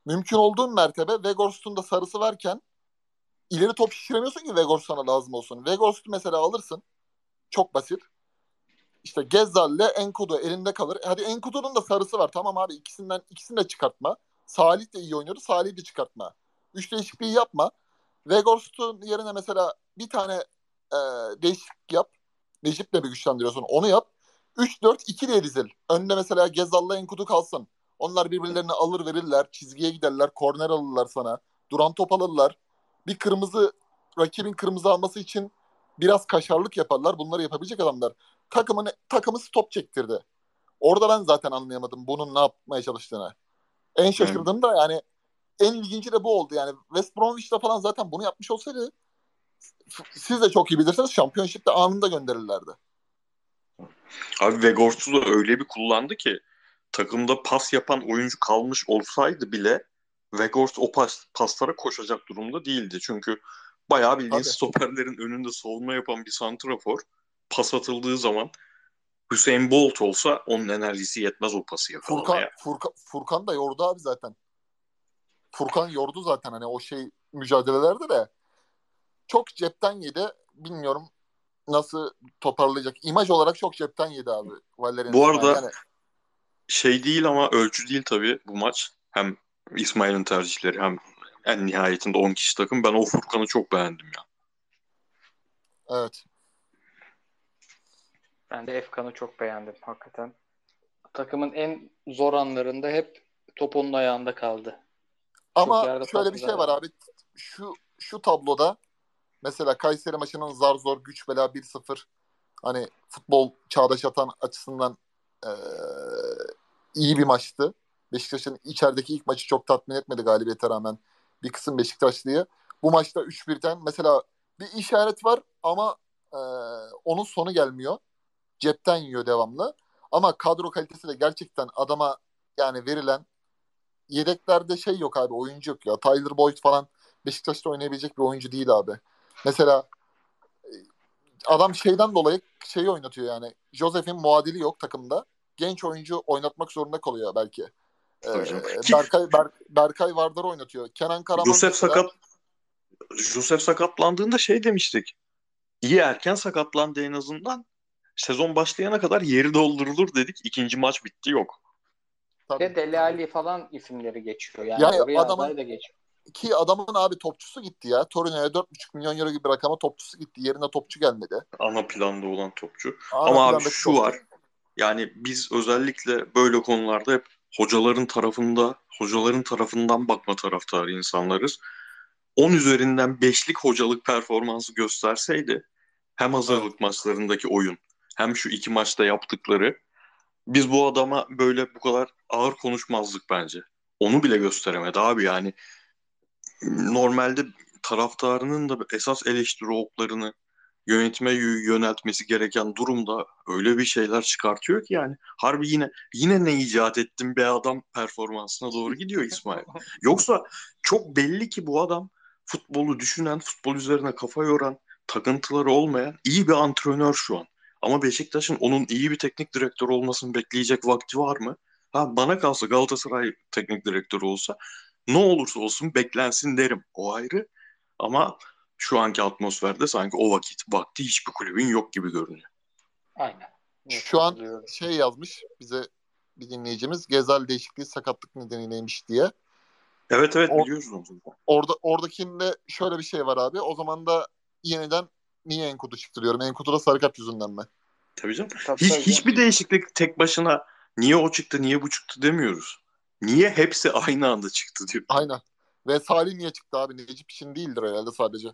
mümkün olduğun mertebe Vegors'un da sarısı varken ileri top şişiremiyorsun ki Vegors sana lazım olsun. Vegors'u mesela alırsın. Çok basit. İşte Gezzal'le Enkudu elinde kalır. Hadi Enkudu'nun da sarısı var. Tamam abi ikisinden ikisini de çıkartma. Salih de iyi oynuyordu. Salih'i de çıkartma. Üç değişikliği yapma. Vegors'un yerine mesela bir tane e, değişiklik yap. Necip'le bir güçlendiriyorsun. Onu yap. 3-4-2 diye dizil. Önde mesela Gezzal'la Enkudu kalsın. Onlar birbirlerini alır verirler. Çizgiye giderler. Korner alırlar sana. Duran top alırlar. Bir kırmızı rakibin kırmızı alması için biraz kaşarlık yaparlar. Bunları yapabilecek adamlar. Takımın takımı stop çektirdi. Orada ben zaten anlayamadım bunun ne yapmaya çalıştığını. En şaşırdığım da yani en ilginci de bu oldu. Yani West Bromwich'te falan zaten bunu yapmış olsaydı siz de çok iyi bilirsiniz Championship'te anında gönderirlerdi. Abi Vegors'u da öyle bir kullandı ki takımda pas yapan oyuncu kalmış olsaydı bile Vegors o pas, paslara koşacak durumda değildi. Çünkü bayağı bildiğin Tabii. stoperlerin önünde savunma yapan bir santrafor pas atıldığı zaman Hüseyin Bolt olsa onun enerjisi yetmez o pası yakalamaya. Furkan, Furkan da yordu abi zaten. Furkan yordu zaten hani o şey mücadelelerde de çok cepten yedi. Bilmiyorum nasıl toparlayacak. İmaj olarak çok cepten yedi abi. Valerian Bu arada- yani, Şey değil ama ölçü değil tabii bu maç. Hem İsmail'in tercihleri hem en nihayetinde 10 kişi takım. Ben o Furkan'ı çok beğendim ya. evet. Ben de Efkan'ı çok beğendim hakikaten. Takımın en zor anlarında hep top onun ayağında kaldı. Ama şöyle bir şey var abi. Şu şu tabloda mesela Kayseri maçının zar zor güç bela 1-0 hani futbol çağdaş atan açısından eee, iyi bir maçtı. Beşiktaş'ın içerideki ilk maçı çok tatmin etmedi galibiyete rağmen bir kısım Beşiktaşlı'yı. Bu maçta 3-1'den mesela bir işaret var ama eee, onun sonu gelmiyor. Cepten yiyor devamlı. Ama kadro kalitesi de gerçekten adama yani verilen yedeklerde şey yok abi oyuncu yok ya. Tyler Boyd falan Beşiktaş'ta oynayabilecek bir oyuncu değil abi. Mesela e, adam şeyden dolayı şeyi oynatıyor yani. Josef'in muadili yok takımda. Genç oyuncu oynatmak zorunda kalıyor belki. Ee, canım. Berkay, Ber- Berkay Vardar'ı oynatıyor. Kenan Karaman mesela- sakat Josef sakatlandığında şey demiştik. İyi erken sakatlandı en azından. Sezon başlayana kadar yeri doldurulur dedik. İkinci maç bitti yok. Tabii. Ve Deli Ali falan isimleri geçiyor. Yani, Yani adamın- da geçiyor. ki adamın abi topçusu gitti ya. Torino'ya 4,5 milyon euro gibi bir rakama topçusu gitti. Yerine topçu gelmedi. Ana planda olan topçu. Ana Ama abi şu topçu. var. Yani biz özellikle böyle konularda hep hocaların tarafında, hocaların tarafından bakma taraftarı insanlarız. 10 üzerinden 5'lik hocalık performansı gösterseydi hem hazırlık maçlarındaki oyun hem şu iki maçta yaptıkları biz bu adama böyle bu kadar ağır konuşmazdık bence. Onu bile gösteremedi abi yani. Normalde taraftarının da esas eleştiri oklarını yönetime yöneltmesi gereken durumda öyle bir şeyler çıkartıyor ki yani harbi yine yine ne icat ettim be adam performansına doğru gidiyor İsmail. Yoksa çok belli ki bu adam futbolu düşünen, futbol üzerine kafa yoran, takıntıları olmayan iyi bir antrenör şu an. Ama Beşiktaş'ın onun iyi bir teknik direktör olmasını bekleyecek vakti var mı? Ha bana kalsa Galatasaray teknik direktörü olsa ne olursa olsun beklensin derim. O ayrı. Ama şu anki atmosferde sanki o vakit vakti hiçbir kulübün yok gibi görünüyor. Aynen. Şu an şey yazmış bize bir dinleyicimiz Gezal değişikliği sakatlık nedeniyleymiş diye. Evet evet biliyoruz onu. Orada oradakinde şöyle bir şey var abi. O zaman da yeniden niye Enkudu çıktırıyorum? Enkudu da sarı kart yüzünden mi? Tabii canım. Tabii, Hiç, tabii. hiçbir değişiklik tek başına niye o çıktı niye bu çıktı demiyoruz. Niye hepsi aynı anda çıktı diyor. Aynen. Ve Salih niye çıktı abi? Necip için değildir herhalde sadece.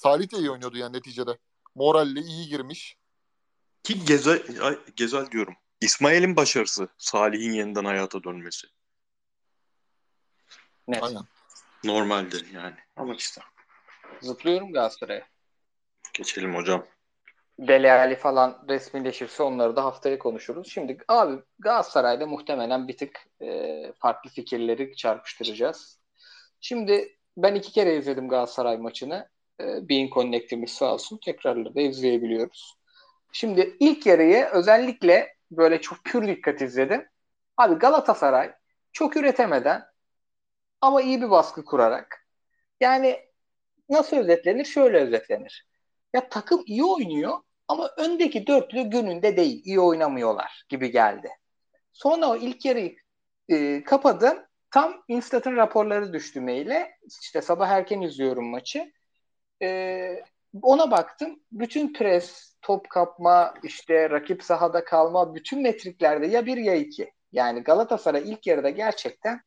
Salih de iyi oynuyordu yani neticede. Moralle iyi girmiş. Ki Gezel, ay, Gezel diyorum. İsmail'in başarısı Salih'in yeniden hayata dönmesi. Net. Aynen. Normaldir yani. Ama işte Zıplıyorum Galatasaray'a. geçelim hocam. Dele falan resmileşirse onları da haftaya konuşuruz. Şimdi abi Galatasaray'da muhtemelen bir tık e, farklı fikirleri çarpıştıracağız. Şimdi ben iki kere izledim Galatasaray maçını. E, Bein Connect'imiz sağ olsun. Tekrarları da izleyebiliyoruz. Şimdi ilk yarıyı özellikle böyle çok pür dikkat izledim. Abi Galatasaray çok üretemeden ama iyi bir baskı kurarak yani nasıl özetlenir? Şöyle özetlenir. Ya takım iyi oynuyor ama öndeki dörtlü gününde değil. iyi oynamıyorlar gibi geldi. Sonra o ilk yarıyı e, kapadım. Tam Instat'ın raporları düştü maile. İşte sabah erken izliyorum maçı. E, ona baktım. Bütün pres, top kapma, işte rakip sahada kalma bütün metriklerde ya bir ya iki. Yani Galatasaray ilk yarıda gerçekten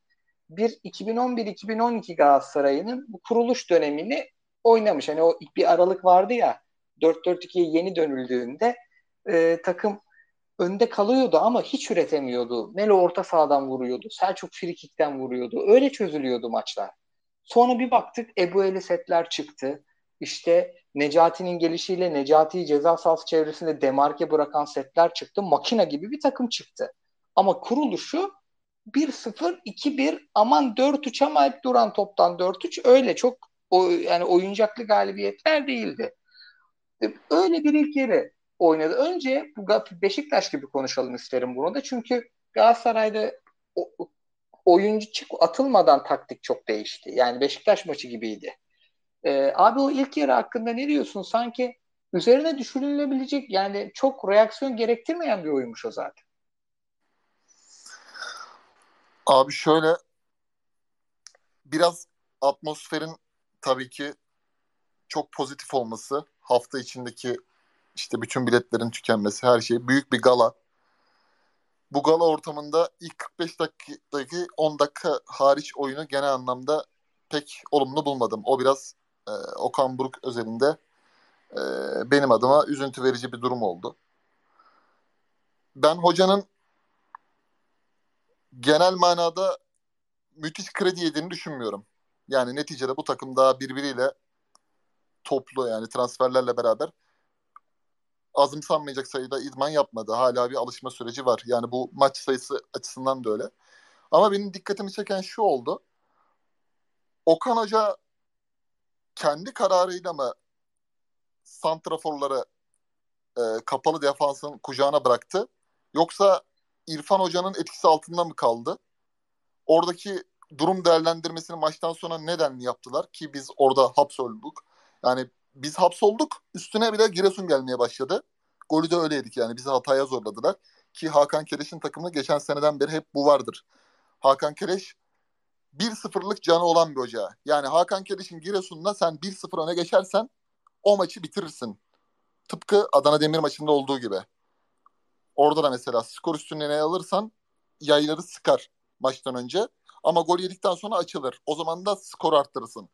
bir 2011-2012 Galatasaray'ının kuruluş dönemini oynamış. Hani o bir aralık vardı ya 4-4-2'ye yeni dönüldüğünde e, takım önde kalıyordu ama hiç üretemiyordu. Melo orta sahadan vuruyordu. Selçuk frikikten vuruyordu. Öyle çözülüyordu maçlar. Sonra bir baktık Ebu Eli setler çıktı. İşte Necati'nin gelişiyle Necati'yi ceza sahası çevresinde demarke bırakan setler çıktı. Makina gibi bir takım çıktı. Ama kuruluşu 1-0, 2-1 aman 4-3 ama hep duran toptan 4-3 öyle çok o, yani oyuncaklı galibiyetler değildi. Öyle bir ilk yarı oynadı. Önce bu Beşiktaş gibi konuşalım isterim bunu da. Çünkü Galatasaray'da oyuncu çık atılmadan taktik çok değişti. Yani Beşiktaş maçı gibiydi. Ee, abi o ilk yarı hakkında ne diyorsun? Sanki üzerine düşünülebilecek yani çok reaksiyon gerektirmeyen bir oyunmuş o zaten. Abi şöyle biraz atmosferin tabii ki çok pozitif olması, hafta içindeki işte bütün biletlerin tükenmesi, her şey büyük bir gala. Bu gala ortamında ilk 45 dakikadaki 10 dakika hariç oyunu genel anlamda pek olumlu bulmadım. O biraz e, Okan Buruk özelinde e, benim adıma üzüntü verici bir durum oldu. Ben hocanın genel manada müthiş kredi yediğini düşünmüyorum. Yani neticede bu takım daha birbiriyle toplu yani transferlerle beraber azımsanmayacak sayıda idman yapmadı. Hala bir alışma süreci var. Yani bu maç sayısı açısından da öyle. Ama benim dikkatimi çeken şu oldu. Okan Hoca kendi kararıyla mı santraforları e, kapalı defansın kucağına bıraktı? Yoksa İrfan Hoca'nın etkisi altında mı kaldı? Oradaki durum değerlendirmesini maçtan sonra neden yaptılar ki biz orada hapsolduk. Yani biz hapsolduk üstüne bile Giresun gelmeye başladı. Golü de öyle yedik yani bizi hataya zorladılar. Ki Hakan Kereş'in takımı geçen seneden beri hep bu vardır. Hakan Kereş 1-0'lık canı olan bir hoca. Yani Hakan Kediş'in Giresun'da sen 1-0 öne geçersen o maçı bitirirsin. Tıpkı Adana Demir maçında olduğu gibi. Orada da mesela skor üstünlüğüne alırsan yayları sıkar maçtan önce. Ama gol yedikten sonra açılır. O zaman da skor arttırırsın.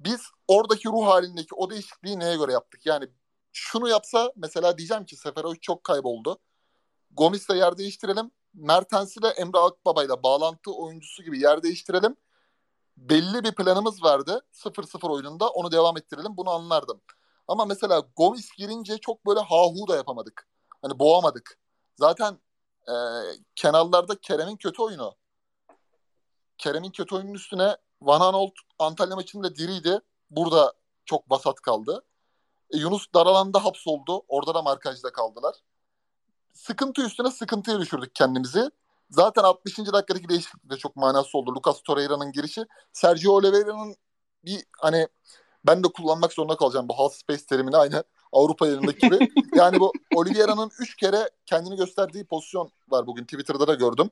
Biz oradaki ruh halindeki o değişikliği neye göre yaptık? Yani şunu yapsa mesela diyeceğim ki Seferovic çok kayboldu. Gomis'le yer değiştirelim. Mertens'i de Emre Akbaba'yla bağlantı oyuncusu gibi yer değiştirelim. Belli bir planımız vardı. 0-0 oyununda onu devam ettirelim. Bunu anlardım. Ama mesela Gomis girince çok böyle hahu da yapamadık. Hani boğamadık. Zaten e, kenarlarda Kerem'in kötü oyunu. Kerem'in kötü oyunun üstüne Van Aanholt Antalya maçında diriydi. Burada çok basat kaldı. E, Yunus dar alanda hapsoldu. Orada da markajda kaldılar. Sıkıntı üstüne sıkıntıya düşürdük kendimizi. Zaten 60. dakikadaki değişiklik de çok manası oldu. Lucas Torreira'nın girişi. Sergio Oliveira'nın bir hani ben de kullanmak zorunda kalacağım bu half space terimini aynı Avrupa yerindeki gibi. yani bu Oliveira'nın 3 kere kendini gösterdiği pozisyon var bugün Twitter'da da gördüm.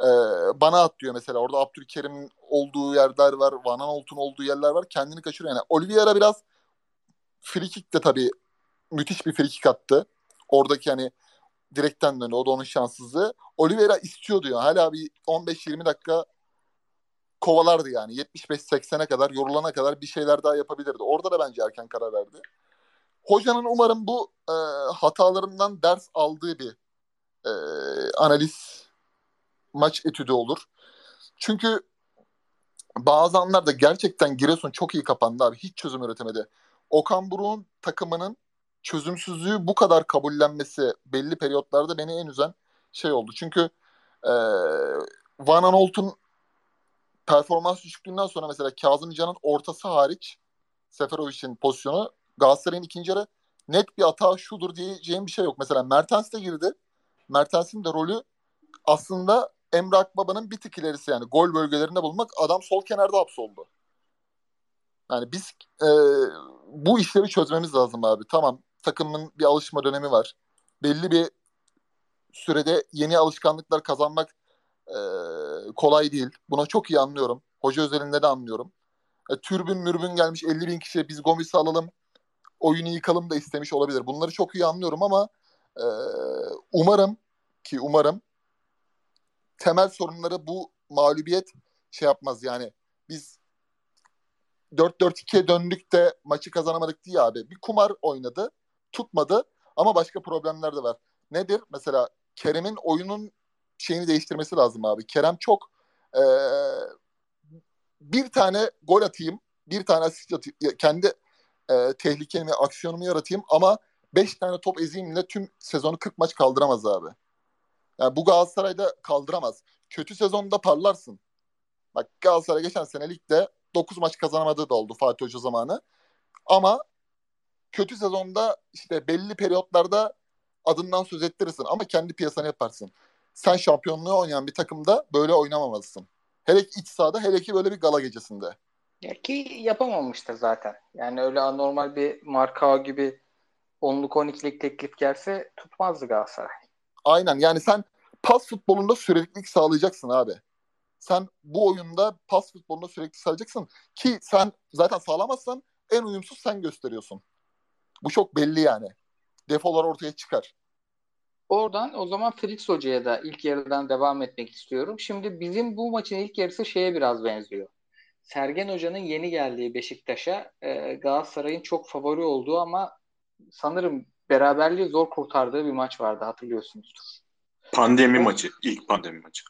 Ee, bana at diyor mesela. Orada Abdülkerim'in olduğu yerler var. Van Aanholt'un olduğu yerler var. Kendini kaçırıyor. Yani Oliveira biraz frikik de tabii müthiş bir frikik attı. Oradaki hani direkten döndü. O da onun şanssızlığı. Oliveira istiyor diyor. Hala bir 15-20 dakika kovalardı yani. 75-80'e kadar, yorulana kadar bir şeyler daha yapabilirdi. Orada da bence erken karar verdi. Hocanın umarım bu e, hatalarından ders aldığı bir e, analiz maç etüdü olur. Çünkü bazı anlarda gerçekten Giresun çok iyi kapandı abi. Hiç çözüm üretemedi. Okan Buruk'un takımının çözümsüzlüğü bu kadar kabullenmesi belli periyotlarda beni en üzen şey oldu. Çünkü e, Van Aanholt'un performans düşüklüğünden sonra mesela Kazımcan'ın ortası hariç Seferovic'in pozisyonu Galatasaray'ın ikinci yarı net bir hata şudur diyeceğim bir şey yok. Mesela Mertens de girdi. Mertens'in de rolü aslında Emre Akbaba'nın bir tık ilerisi yani gol bölgelerinde bulunmak. Adam sol kenarda hapsoldu. Yani biz e, bu işleri çözmemiz lazım abi. Tamam takımın bir alışma dönemi var. Belli bir sürede yeni alışkanlıklar kazanmak e, kolay değil. Buna çok iyi anlıyorum. Hoca özelinde de anlıyorum. E, türbün mürbün gelmiş 50 bin kişiye biz Gomis'i alalım oyunu yıkalım da istemiş olabilir. Bunları çok iyi anlıyorum ama e, umarım ki umarım temel sorunları bu mağlubiyet şey yapmaz yani. Biz 4-4-2'ye döndük de maçı kazanamadık diye abi. Bir kumar oynadı. Tutmadı. Ama başka problemler de var. Nedir? Mesela Kerem'in oyunun şeyini değiştirmesi lazım abi. Kerem çok e, bir tane gol atayım, bir tane asist atayım. Kendi e, tehlikemi, aksiyonumu yaratayım ama 5 tane top ezeyimle tüm sezonu 40 maç kaldıramaz abi. Yani bu Galatasaray'da kaldıramaz. Kötü sezonda parlarsın. Bak Galatasaray geçen sene ligde 9 maç kazanamadığı da oldu Fatih Hoca zamanı. Ama kötü sezonda işte belli periyotlarda adından söz ettirirsin ama kendi piyasanı yaparsın. Sen şampiyonluğu oynayan bir takımda böyle oynamamalısın. Hele ki iç sahada hele ki böyle bir gala gecesinde. Ya ki yapamamıştır zaten. Yani öyle anormal bir marka gibi onluk 12'lik teklif gelse tutmazdı Galatasaray. Aynen yani sen pas futbolunda süreklilik sağlayacaksın abi. Sen bu oyunda pas futbolunda sürekli sağlayacaksın ki sen zaten sağlamazsan en uyumsuz sen gösteriyorsun. Bu çok belli yani. Defolar ortaya çıkar. Oradan o zaman Fritz Hoca'ya da ilk yarıdan devam etmek istiyorum. Şimdi bizim bu maçın ilk yarısı şeye biraz benziyor. Sergen Hoca'nın yeni geldiği Beşiktaş'a e, Galatasaray'ın çok favori olduğu ama sanırım beraberliği zor kurtardığı bir maç vardı hatırlıyorsunuzdur. Pandemi o, maçı. ilk pandemi maçı.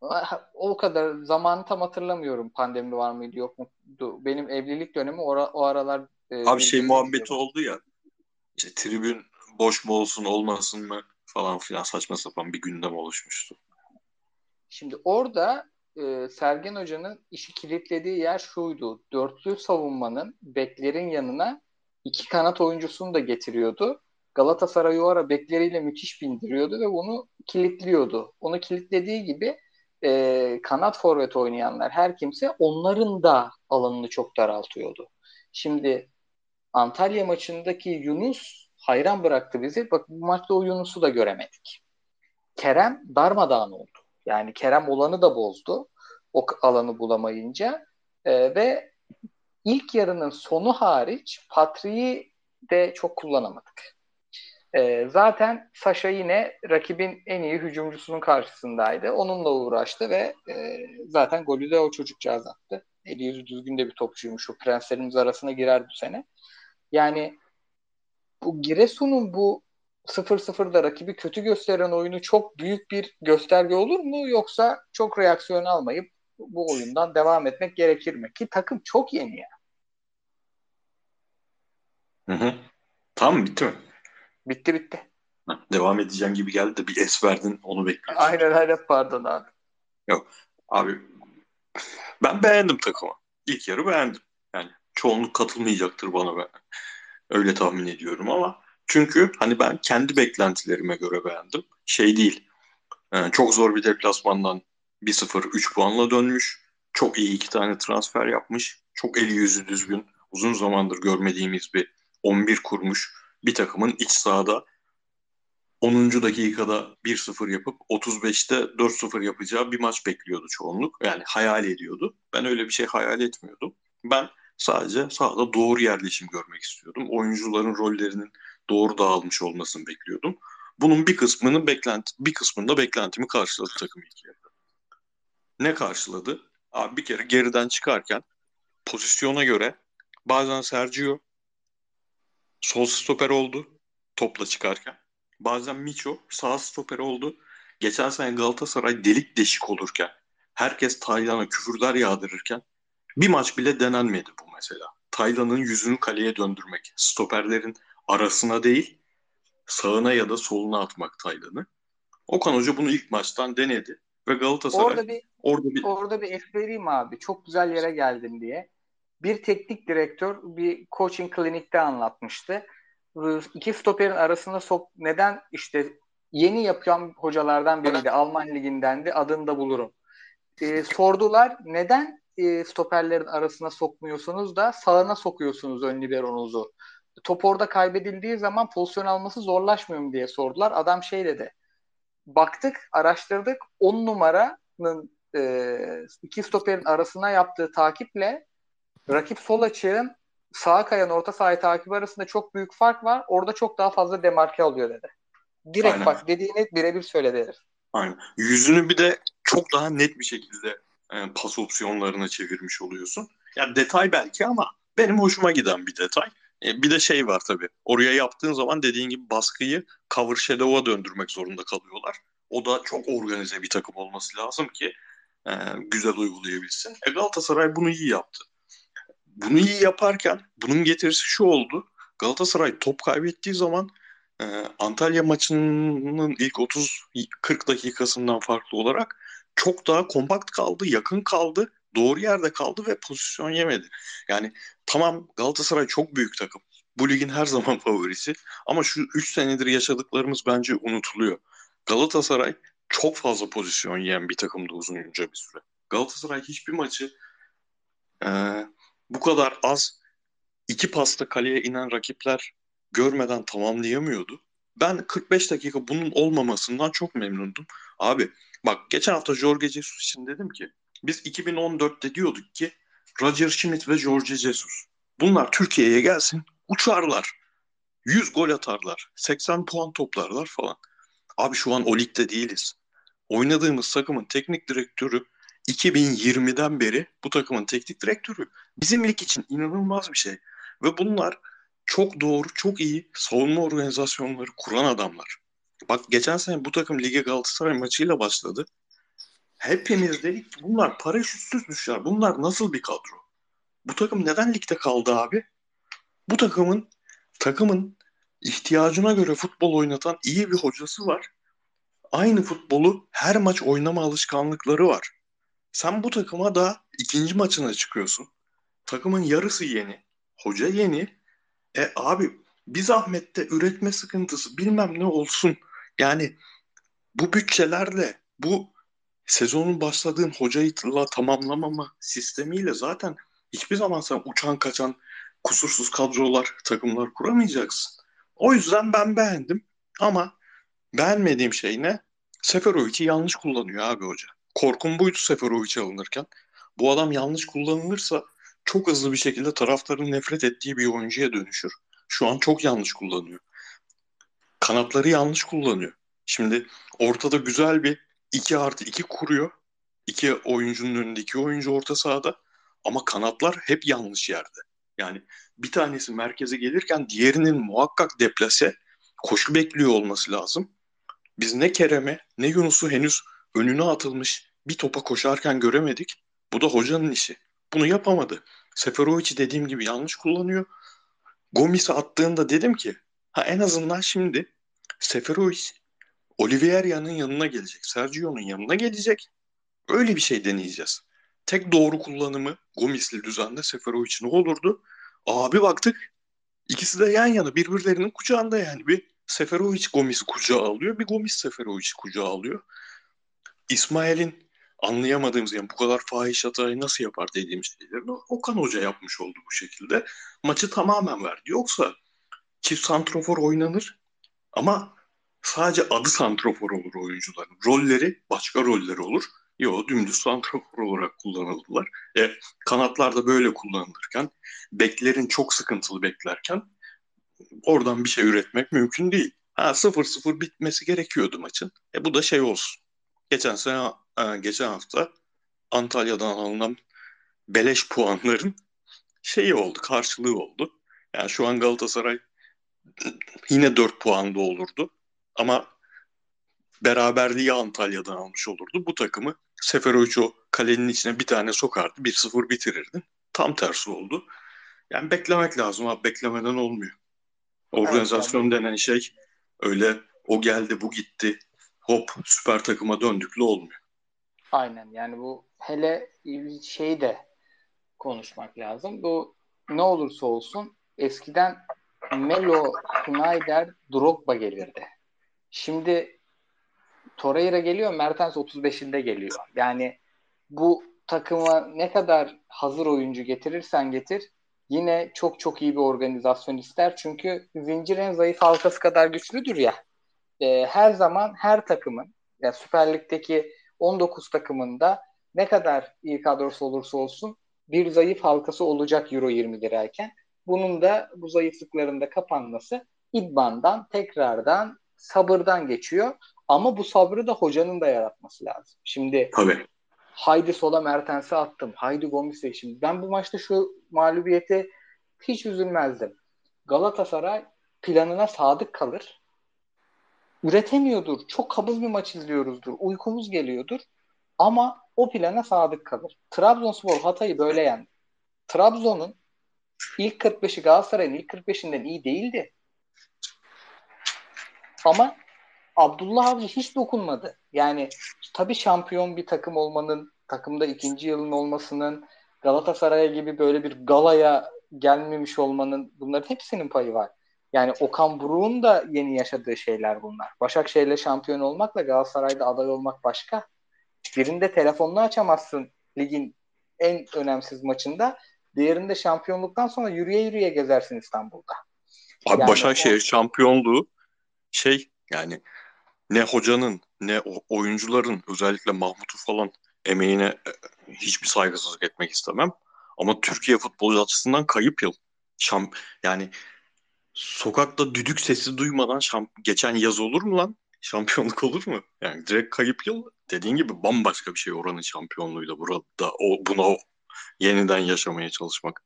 O kadar zamanı tam hatırlamıyorum pandemi var mıydı yok mu. Benim evlilik dönemi o, o aralar e, Abi şey muhabbeti oldu ya. İşte tribün boş mu olsun olmasın mı falan filan saçma sapan bir gündem oluşmuştu. Şimdi orada e, Sergen Hoca'nın işi kilitlediği yer şuydu. Dörtlü savunmanın beklerin yanına iki kanat oyuncusunu da getiriyordu. Galatasaray o ara bekleriyle müthiş bindiriyordu ve bunu kilitliyordu. Onu kilitlediği gibi e, kanat forvet oynayanlar her kimse onların da alanını çok daraltıyordu. Şimdi Antalya maçındaki Yunus hayran bıraktı bizi. Bak bu maçta o Yunus'u da göremedik. Kerem darmadağın oldu. Yani Kerem olanı da bozdu. o alanı bulamayınca E, ve ilk yarının sonu hariç Patrick'i de çok kullanamadık. E, zaten Sasha yine rakibin en iyi hücumcusunun karşısındaydı. Onunla uğraştı ve e, zaten golü de o çocukcağız attı. Eli yüzü düzgün de bir topçuymuş. O prenslerimiz arasına girer bu sene. Yani bu Giresun'un bu 0-0'da rakibi kötü gösteren oyunu çok büyük bir gösterge olur mu? Yoksa çok reaksiyon almayıp bu oyundan devam etmek gerekir mi? Ki takım çok yeni ya. Hı hı. Tamam bitti mi? Bitti bitti. Devam edeceğim gibi geldi de bir es verdin onu bekliyorum. Aynen aynen pardon abi. Abi ben beğendim takımı. İlk yarı beğendim. Yani çoğunluk katılmayacaktır bana ben. Öyle tahmin ediyorum ama çünkü hani ben kendi beklentilerime göre beğendim. Şey değil. e, çok zor bir deplasmandan 1-0 3 puanla dönmüş. Çok iyi iki tane transfer yapmış. Çok eli yüzü düzgün. Uzun zamandır görmediğimiz bir 11 kurmuş. Bir takımın iç sahada 10. dakikada 1-0 yapıp 35'te 4-0 yapacağı bir maç bekliyordu çoğunluk. Yani hayal ediyordu. Ben öyle bir şey hayal etmiyordum. Ben sadece sahada doğru yerleşim görmek istiyordum. Oyuncuların rollerinin doğru dağılmış olmasını bekliyordum. Bunun bir kısmını beklenti bir kısmında beklentimi karşıladı takım ilk yarıda. Ne karşıladı? Abi bir kere geriden çıkarken pozisyona göre bazen Sergio sol stoper oldu topla çıkarken. Bazen Micho sağ stoper oldu. Geçen sene Galatasaray delik deşik olurken herkes Taylan'a küfürler yağdırırken bir maç bile denenmedi bu mesela. Taylan'ın yüzünü kaleye döndürmek. Stoperlerin arasına değil sağına ya da soluna atmak Taylan'ı. Okan Hoca bunu ilk maçtan denedi ve Galatasaray Orada bir orada bir orada bir F vereyim abi. Çok güzel yere geldin diye. Bir teknik direktör bir coaching klinikte anlatmıştı. İki stoperin arasında sok neden işte yeni yapılan hocalardan biriydi. Alman ligindendi. Adını da bulurum. Ee, sordular neden e, stoperlerin arasına sokmuyorsunuz da sağına sokuyorsunuz ön liberonuzu. Top orada kaybedildiği zaman pozisyon alması zorlaşmıyor mu diye sordular. Adam şey dedi. Baktık, araştırdık. 10 numaranın e, iki stoperin arasına yaptığı takiple rakip sol açığın sağa kayan orta sahayı takip arasında çok büyük fark var. Orada çok daha fazla demarke alıyor dedi. Direkt Aynen. bak dediğini birebir söyledi herif. Aynen. Yüzünü bir de çok daha net bir şekilde e, pas opsiyonlarına çevirmiş oluyorsun. Yani detay belki ama benim hoşuma giden bir detay. E, bir de şey var tabii. Oraya yaptığın zaman dediğin gibi baskıyı cover shadow'a döndürmek zorunda kalıyorlar. O da çok organize bir takım olması lazım ki e, güzel uygulayabilsin. E, Galatasaray bunu iyi yaptı. Bunu iyi yaparken bunun getirisi şu oldu. Galatasaray top kaybettiği zaman e, Antalya maçının ilk 30-40 dakikasından farklı olarak çok daha kompakt kaldı, yakın kaldı, doğru yerde kaldı ve pozisyon yemedi. Yani tamam Galatasaray çok büyük takım. Bu ligin her zaman favorisi. Ama şu 3 senedir yaşadıklarımız bence unutuluyor. Galatasaray çok fazla pozisyon yiyen bir takımdı uzunca bir süre. Galatasaray hiçbir maçı e, bu kadar az iki pasta kaleye inen rakipler görmeden tamamlayamıyordu. Ben 45 dakika bunun olmamasından çok memnundum. Abi bak geçen hafta Jorge Jesus için dedim ki biz 2014'te diyorduk ki Roger Schmidt ve Jorge Jesus bunlar Türkiye'ye gelsin uçarlar. 100 gol atarlar. 80 puan toplarlar falan. Abi şu an o ligde değiliz. Oynadığımız takımın teknik direktörü 2020'den beri bu takımın teknik direktörü bizim lig için inanılmaz bir şey. Ve bunlar çok doğru, çok iyi savunma organizasyonları kuran adamlar. Bak geçen sene bu takım lige Galatasaray maçıyla başladı. Hepimiz dedik ki bunlar paraşütsüz düşer. Bunlar nasıl bir kadro? Bu takım neden ligde kaldı abi? Bu takımın takımın ihtiyacına göre futbol oynatan iyi bir hocası var. Aynı futbolu her maç oynama alışkanlıkları var. Sen bu takıma da ikinci maçına çıkıyorsun. Takımın yarısı yeni. Hoca yeni. E abi bir zahmette üretme sıkıntısı bilmem ne olsun. Yani bu bütçelerle bu sezonun başladığın hocayla tamamlamama sistemiyle zaten hiçbir zaman sen uçan kaçan kusursuz kadrolar, takımlar kuramayacaksın. O yüzden ben beğendim ama beğenmediğim şey ne? Seferovic'i yanlış kullanıyor abi hoca. korkum buydu Seferovic alınırken. Bu adam yanlış kullanılırsa çok hızlı bir şekilde taraftarın nefret ettiği bir oyuncuya dönüşür. Şu an çok yanlış kullanıyor. Kanatları yanlış kullanıyor. Şimdi ortada güzel bir 2 artı 2 kuruyor. İki oyuncunun önünde iki oyuncu orta sahada. Ama kanatlar hep yanlış yerde. Yani bir tanesi merkeze gelirken diğerinin muhakkak deplase koşu bekliyor olması lazım. Biz ne Kerem'e ne Yunus'u henüz önüne atılmış bir topa koşarken göremedik. Bu da hocanın işi. Bunu yapamadı. Seferovic'i dediğim gibi yanlış kullanıyor. Gomis'i attığında dedim ki ha en azından şimdi Seferovic Oliveira'nın yanına gelecek. Sergio'nun yanına gelecek. Öyle bir şey deneyeceğiz. Tek doğru kullanımı Gomis'li düzende Seferovic ne olurdu? Abi baktık ikisi de yan yana birbirlerinin kucağında yani. Bir Seferovic Gomis kucağa alıyor. Bir Gomis Seferovic kucağa alıyor. İsmail'in anlayamadığımız yani bu kadar fahiş hatayı nasıl yapar dediğimiz şeyleri Okan Hoca yapmış oldu bu şekilde. Maçı tamamen verdi. Yoksa çift santrofor oynanır ama sadece adı santrofor olur oyuncuların. Rolleri başka roller olur. Yo dümdüz santrafor olarak kullanıldılar. E, kanatlarda böyle kullanılırken beklerin çok sıkıntılı beklerken oradan bir şey üretmek mümkün değil. Ha 0-0 bitmesi gerekiyordu maçın. E bu da şey olsun. Geçen sene e, geçen hafta Antalya'dan alınan beleş puanların şeyi oldu, karşılığı oldu. Yani şu an Galatasaray yine 4 puanda olurdu. Ama beraberliği Antalya'dan almış olurdu. Bu takımı Seferovic kalenin içine bir tane sokardı. 1-0 bitirirdin. Tam tersi oldu. Yani beklemek lazım abi. Beklemeden olmuyor. Organizasyon evet, denen şey öyle o geldi bu gitti hop süper takıma döndüklü olmuyor. Aynen yani bu hele şeyi de konuşmak lazım. Bu ne olursa olsun eskiden Melo, Snyder, Drogba gelirdi. Şimdi Torreira geliyor, Mertens 35'inde geliyor. Yani bu takıma ne kadar hazır oyuncu getirirsen getir yine çok çok iyi bir organizasyon ister. Çünkü zincir en zayıf halkası kadar güçlüdür ya. E, her zaman her takımın yani Süper Lig'deki 19 takımında ne kadar iyi kadrosu olursa olsun bir zayıf halkası olacak Euro 20 girerken. Bunun da bu zayıflıkların da kapanması idmandan tekrardan sabırdan geçiyor. Ama bu sabrı da hocanın da yaratması lazım. Şimdi Tabii. haydi sola Mertens'e attım. Haydi Gomis'e. Şimdi ben bu maçta şu mağlubiyete hiç üzülmezdim. Galatasaray planına sadık kalır. Üretemiyordur. Çok kabız bir maç izliyoruzdur. Uykumuz geliyordur. Ama o plana sadık kalır. Trabzonspor Hatay'ı böyle yendi. Trabzon'un ilk 45'i Galatasaray'ın ilk 45'inden iyi değildi. Ama Abdullah Avcı hiç dokunmadı. Yani tabii şampiyon bir takım olmanın, takımda ikinci yılın olmasının, Galatasaray'a gibi böyle bir galaya gelmemiş olmanın bunların hepsinin payı var. Yani Okan Buruk'un da yeni yaşadığı şeyler bunlar. Başakşehir'le şampiyon olmakla Galatasaray'da aday olmak başka. Birinde telefonunu açamazsın ligin en önemsiz maçında. Diğerinde şampiyonluktan sonra yürüye yürüye gezersin İstanbul'da. Abi yani Başakşehir o... şampiyonluğu şey yani ne hocanın ne oyuncuların özellikle Mahmut'u falan emeğine e, hiçbir saygısızlık etmek istemem. Ama Türkiye futbolu açısından kayıp yıl. Şam, yani sokakta düdük sesi duymadan şamp geçen yaz olur mu lan? Şampiyonluk olur mu? Yani direkt kayıp yıl. Dediğin gibi bambaşka bir şey oranın şampiyonluğuyla burada o buna yeniden yaşamaya çalışmak.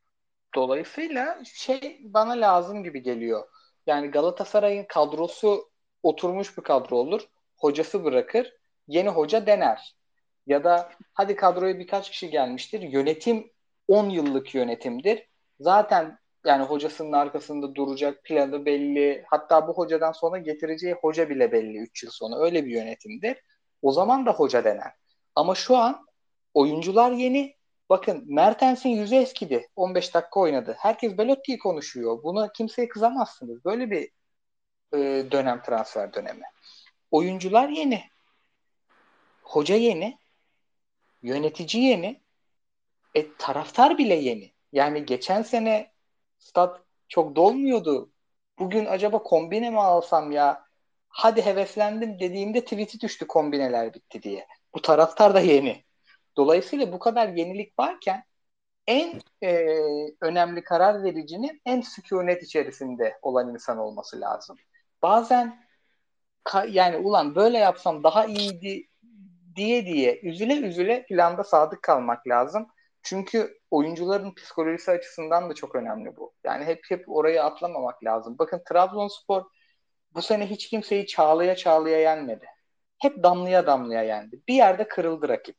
Dolayısıyla şey bana lazım gibi geliyor. Yani Galatasaray'ın kadrosu oturmuş bir kadro olur. Hocası bırakır. Yeni hoca dener. Ya da hadi kadroya birkaç kişi gelmiştir. Yönetim 10 yıllık yönetimdir. Zaten yani hocasının arkasında duracak planı belli. Hatta bu hocadan sonra getireceği hoca bile belli 3 yıl sonra. Öyle bir yönetimdir. O zaman da hoca dener. Ama şu an oyuncular yeni. Bakın Mertens'in yüzü eskidi. 15 dakika oynadı. Herkes Belotti'yi konuşuyor. Buna kimseye kızamazsınız. Böyle bir e, dönem transfer dönemi. Oyuncular yeni. Hoca yeni. Yönetici yeni. E, taraftar bile yeni. Yani geçen sene stat çok dolmuyordu. Bugün acaba kombine mi alsam ya? Hadi heveslendim dediğimde tweet'i düştü kombineler bitti diye. Bu taraftar da yeni. Dolayısıyla bu kadar yenilik varken en e, önemli karar vericinin en sükunet içerisinde olan insan olması lazım. Bazen ka- yani ulan böyle yapsam daha iyiydi diye diye üzüle üzüle planda sadık kalmak lazım. Çünkü oyuncuların psikolojisi açısından da çok önemli bu. Yani hep hep orayı atlamamak lazım. Bakın Trabzonspor bu sene hiç kimseyi çağlaya çağlaya yenmedi. Hep damlaya damlaya yendi. Bir yerde kırıldı rakip.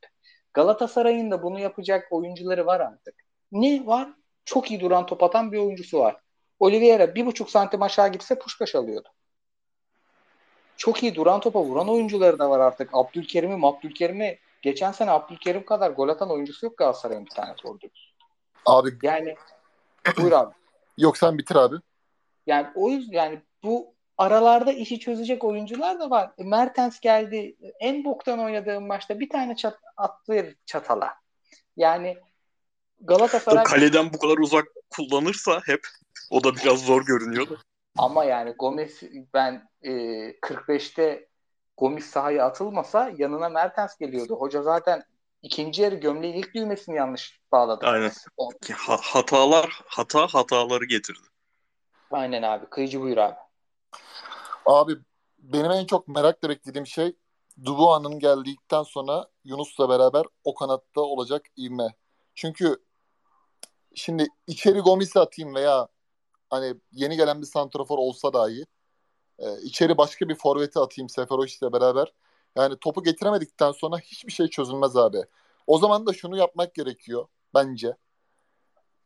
Galatasaray'ın da bunu yapacak oyuncuları var artık. Ne var? Çok iyi duran top atan bir oyuncusu var. Oliveira bir buçuk santim aşağı gitse Puşkaş alıyordu. Çok iyi duran topa vuran oyuncuları da var artık. Abdülkerim'i, Abdülkerim'i geçen sene Abdülkerim kadar gol atan oyuncusu yok Galatasaray'ın bir tane sordu. Abi Yani buyur abi. yok sen bitir abi. Yani o yüzden yani bu aralarda işi çözecek oyuncular da var. E, Mertens geldi. En boktan oynadığım maçta bir tane çat, attı çatala. Yani Galatasaray O kaleden bu kadar uzak kullanırsa hep o da biraz zor görünüyordu. ama yani Gomez ben e, 45'te Gomis sahaya atılmasa yanına Mertens geliyordu. Hoca zaten ikinci yarı gömleğin ilk düğmesini yanlış bağladı. Aynen. O- Ki ha- hatalar hata hataları getirdi. Aynen abi. Kıyıcı buyur abi. Abi benim en çok merakla beklediğim şey Dubuan'ın geldikten sonra Yunus'la beraber o kanatta olacak ivme. Çünkü şimdi içeri Gomis'i atayım veya hani yeni gelen bir santrafor olsa dahi e, içeri başka bir forveti atayım Seferovic ile beraber. Yani topu getiremedikten sonra hiçbir şey çözülmez abi. O zaman da şunu yapmak gerekiyor bence.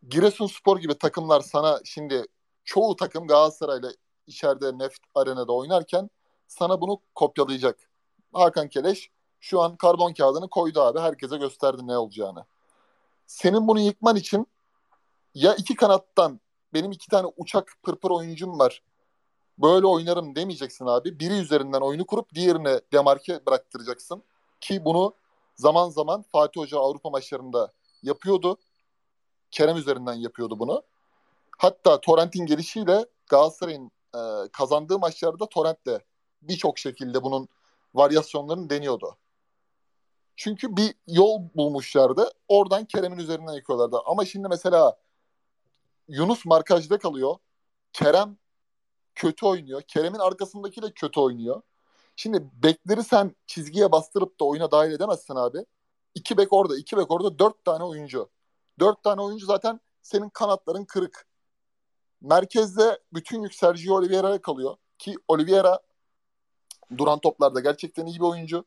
Giresunspor gibi takımlar sana şimdi çoğu takım Galatasaray'la içeride Neft Arena'da oynarken sana bunu kopyalayacak. Hakan Keleş şu an karbon kağıdını koydu abi. Herkese gösterdi ne olacağını. Senin bunu yıkman için ya iki kanattan benim iki tane uçak pırpır oyuncum var. Böyle oynarım demeyeceksin abi. Biri üzerinden oyunu kurup diğerine demarke bıraktıracaksın. Ki bunu zaman zaman Fatih Hoca Avrupa maçlarında yapıyordu. Kerem üzerinden yapıyordu bunu. Hatta Torrent'in gelişiyle Galatasaray'ın e, kazandığı maçlarda Torrent birçok şekilde bunun varyasyonlarını deniyordu. Çünkü bir yol bulmuşlardı. Oradan Kerem'in üzerinden yıkıyorlardı. Ama şimdi mesela Yunus markajda kalıyor. Kerem kötü oynuyor. Kerem'in arkasındaki de kötü oynuyor. Şimdi bekleri sen çizgiye bastırıp da oyuna dahil edemezsin abi. İki bek orada, iki bek orada, dört tane oyuncu. Dört tane oyuncu zaten senin kanatların kırık. Merkezde bütün yük Sergio Oliveira'ya kalıyor. Ki Oliveira duran toplarda gerçekten iyi bir oyuncu.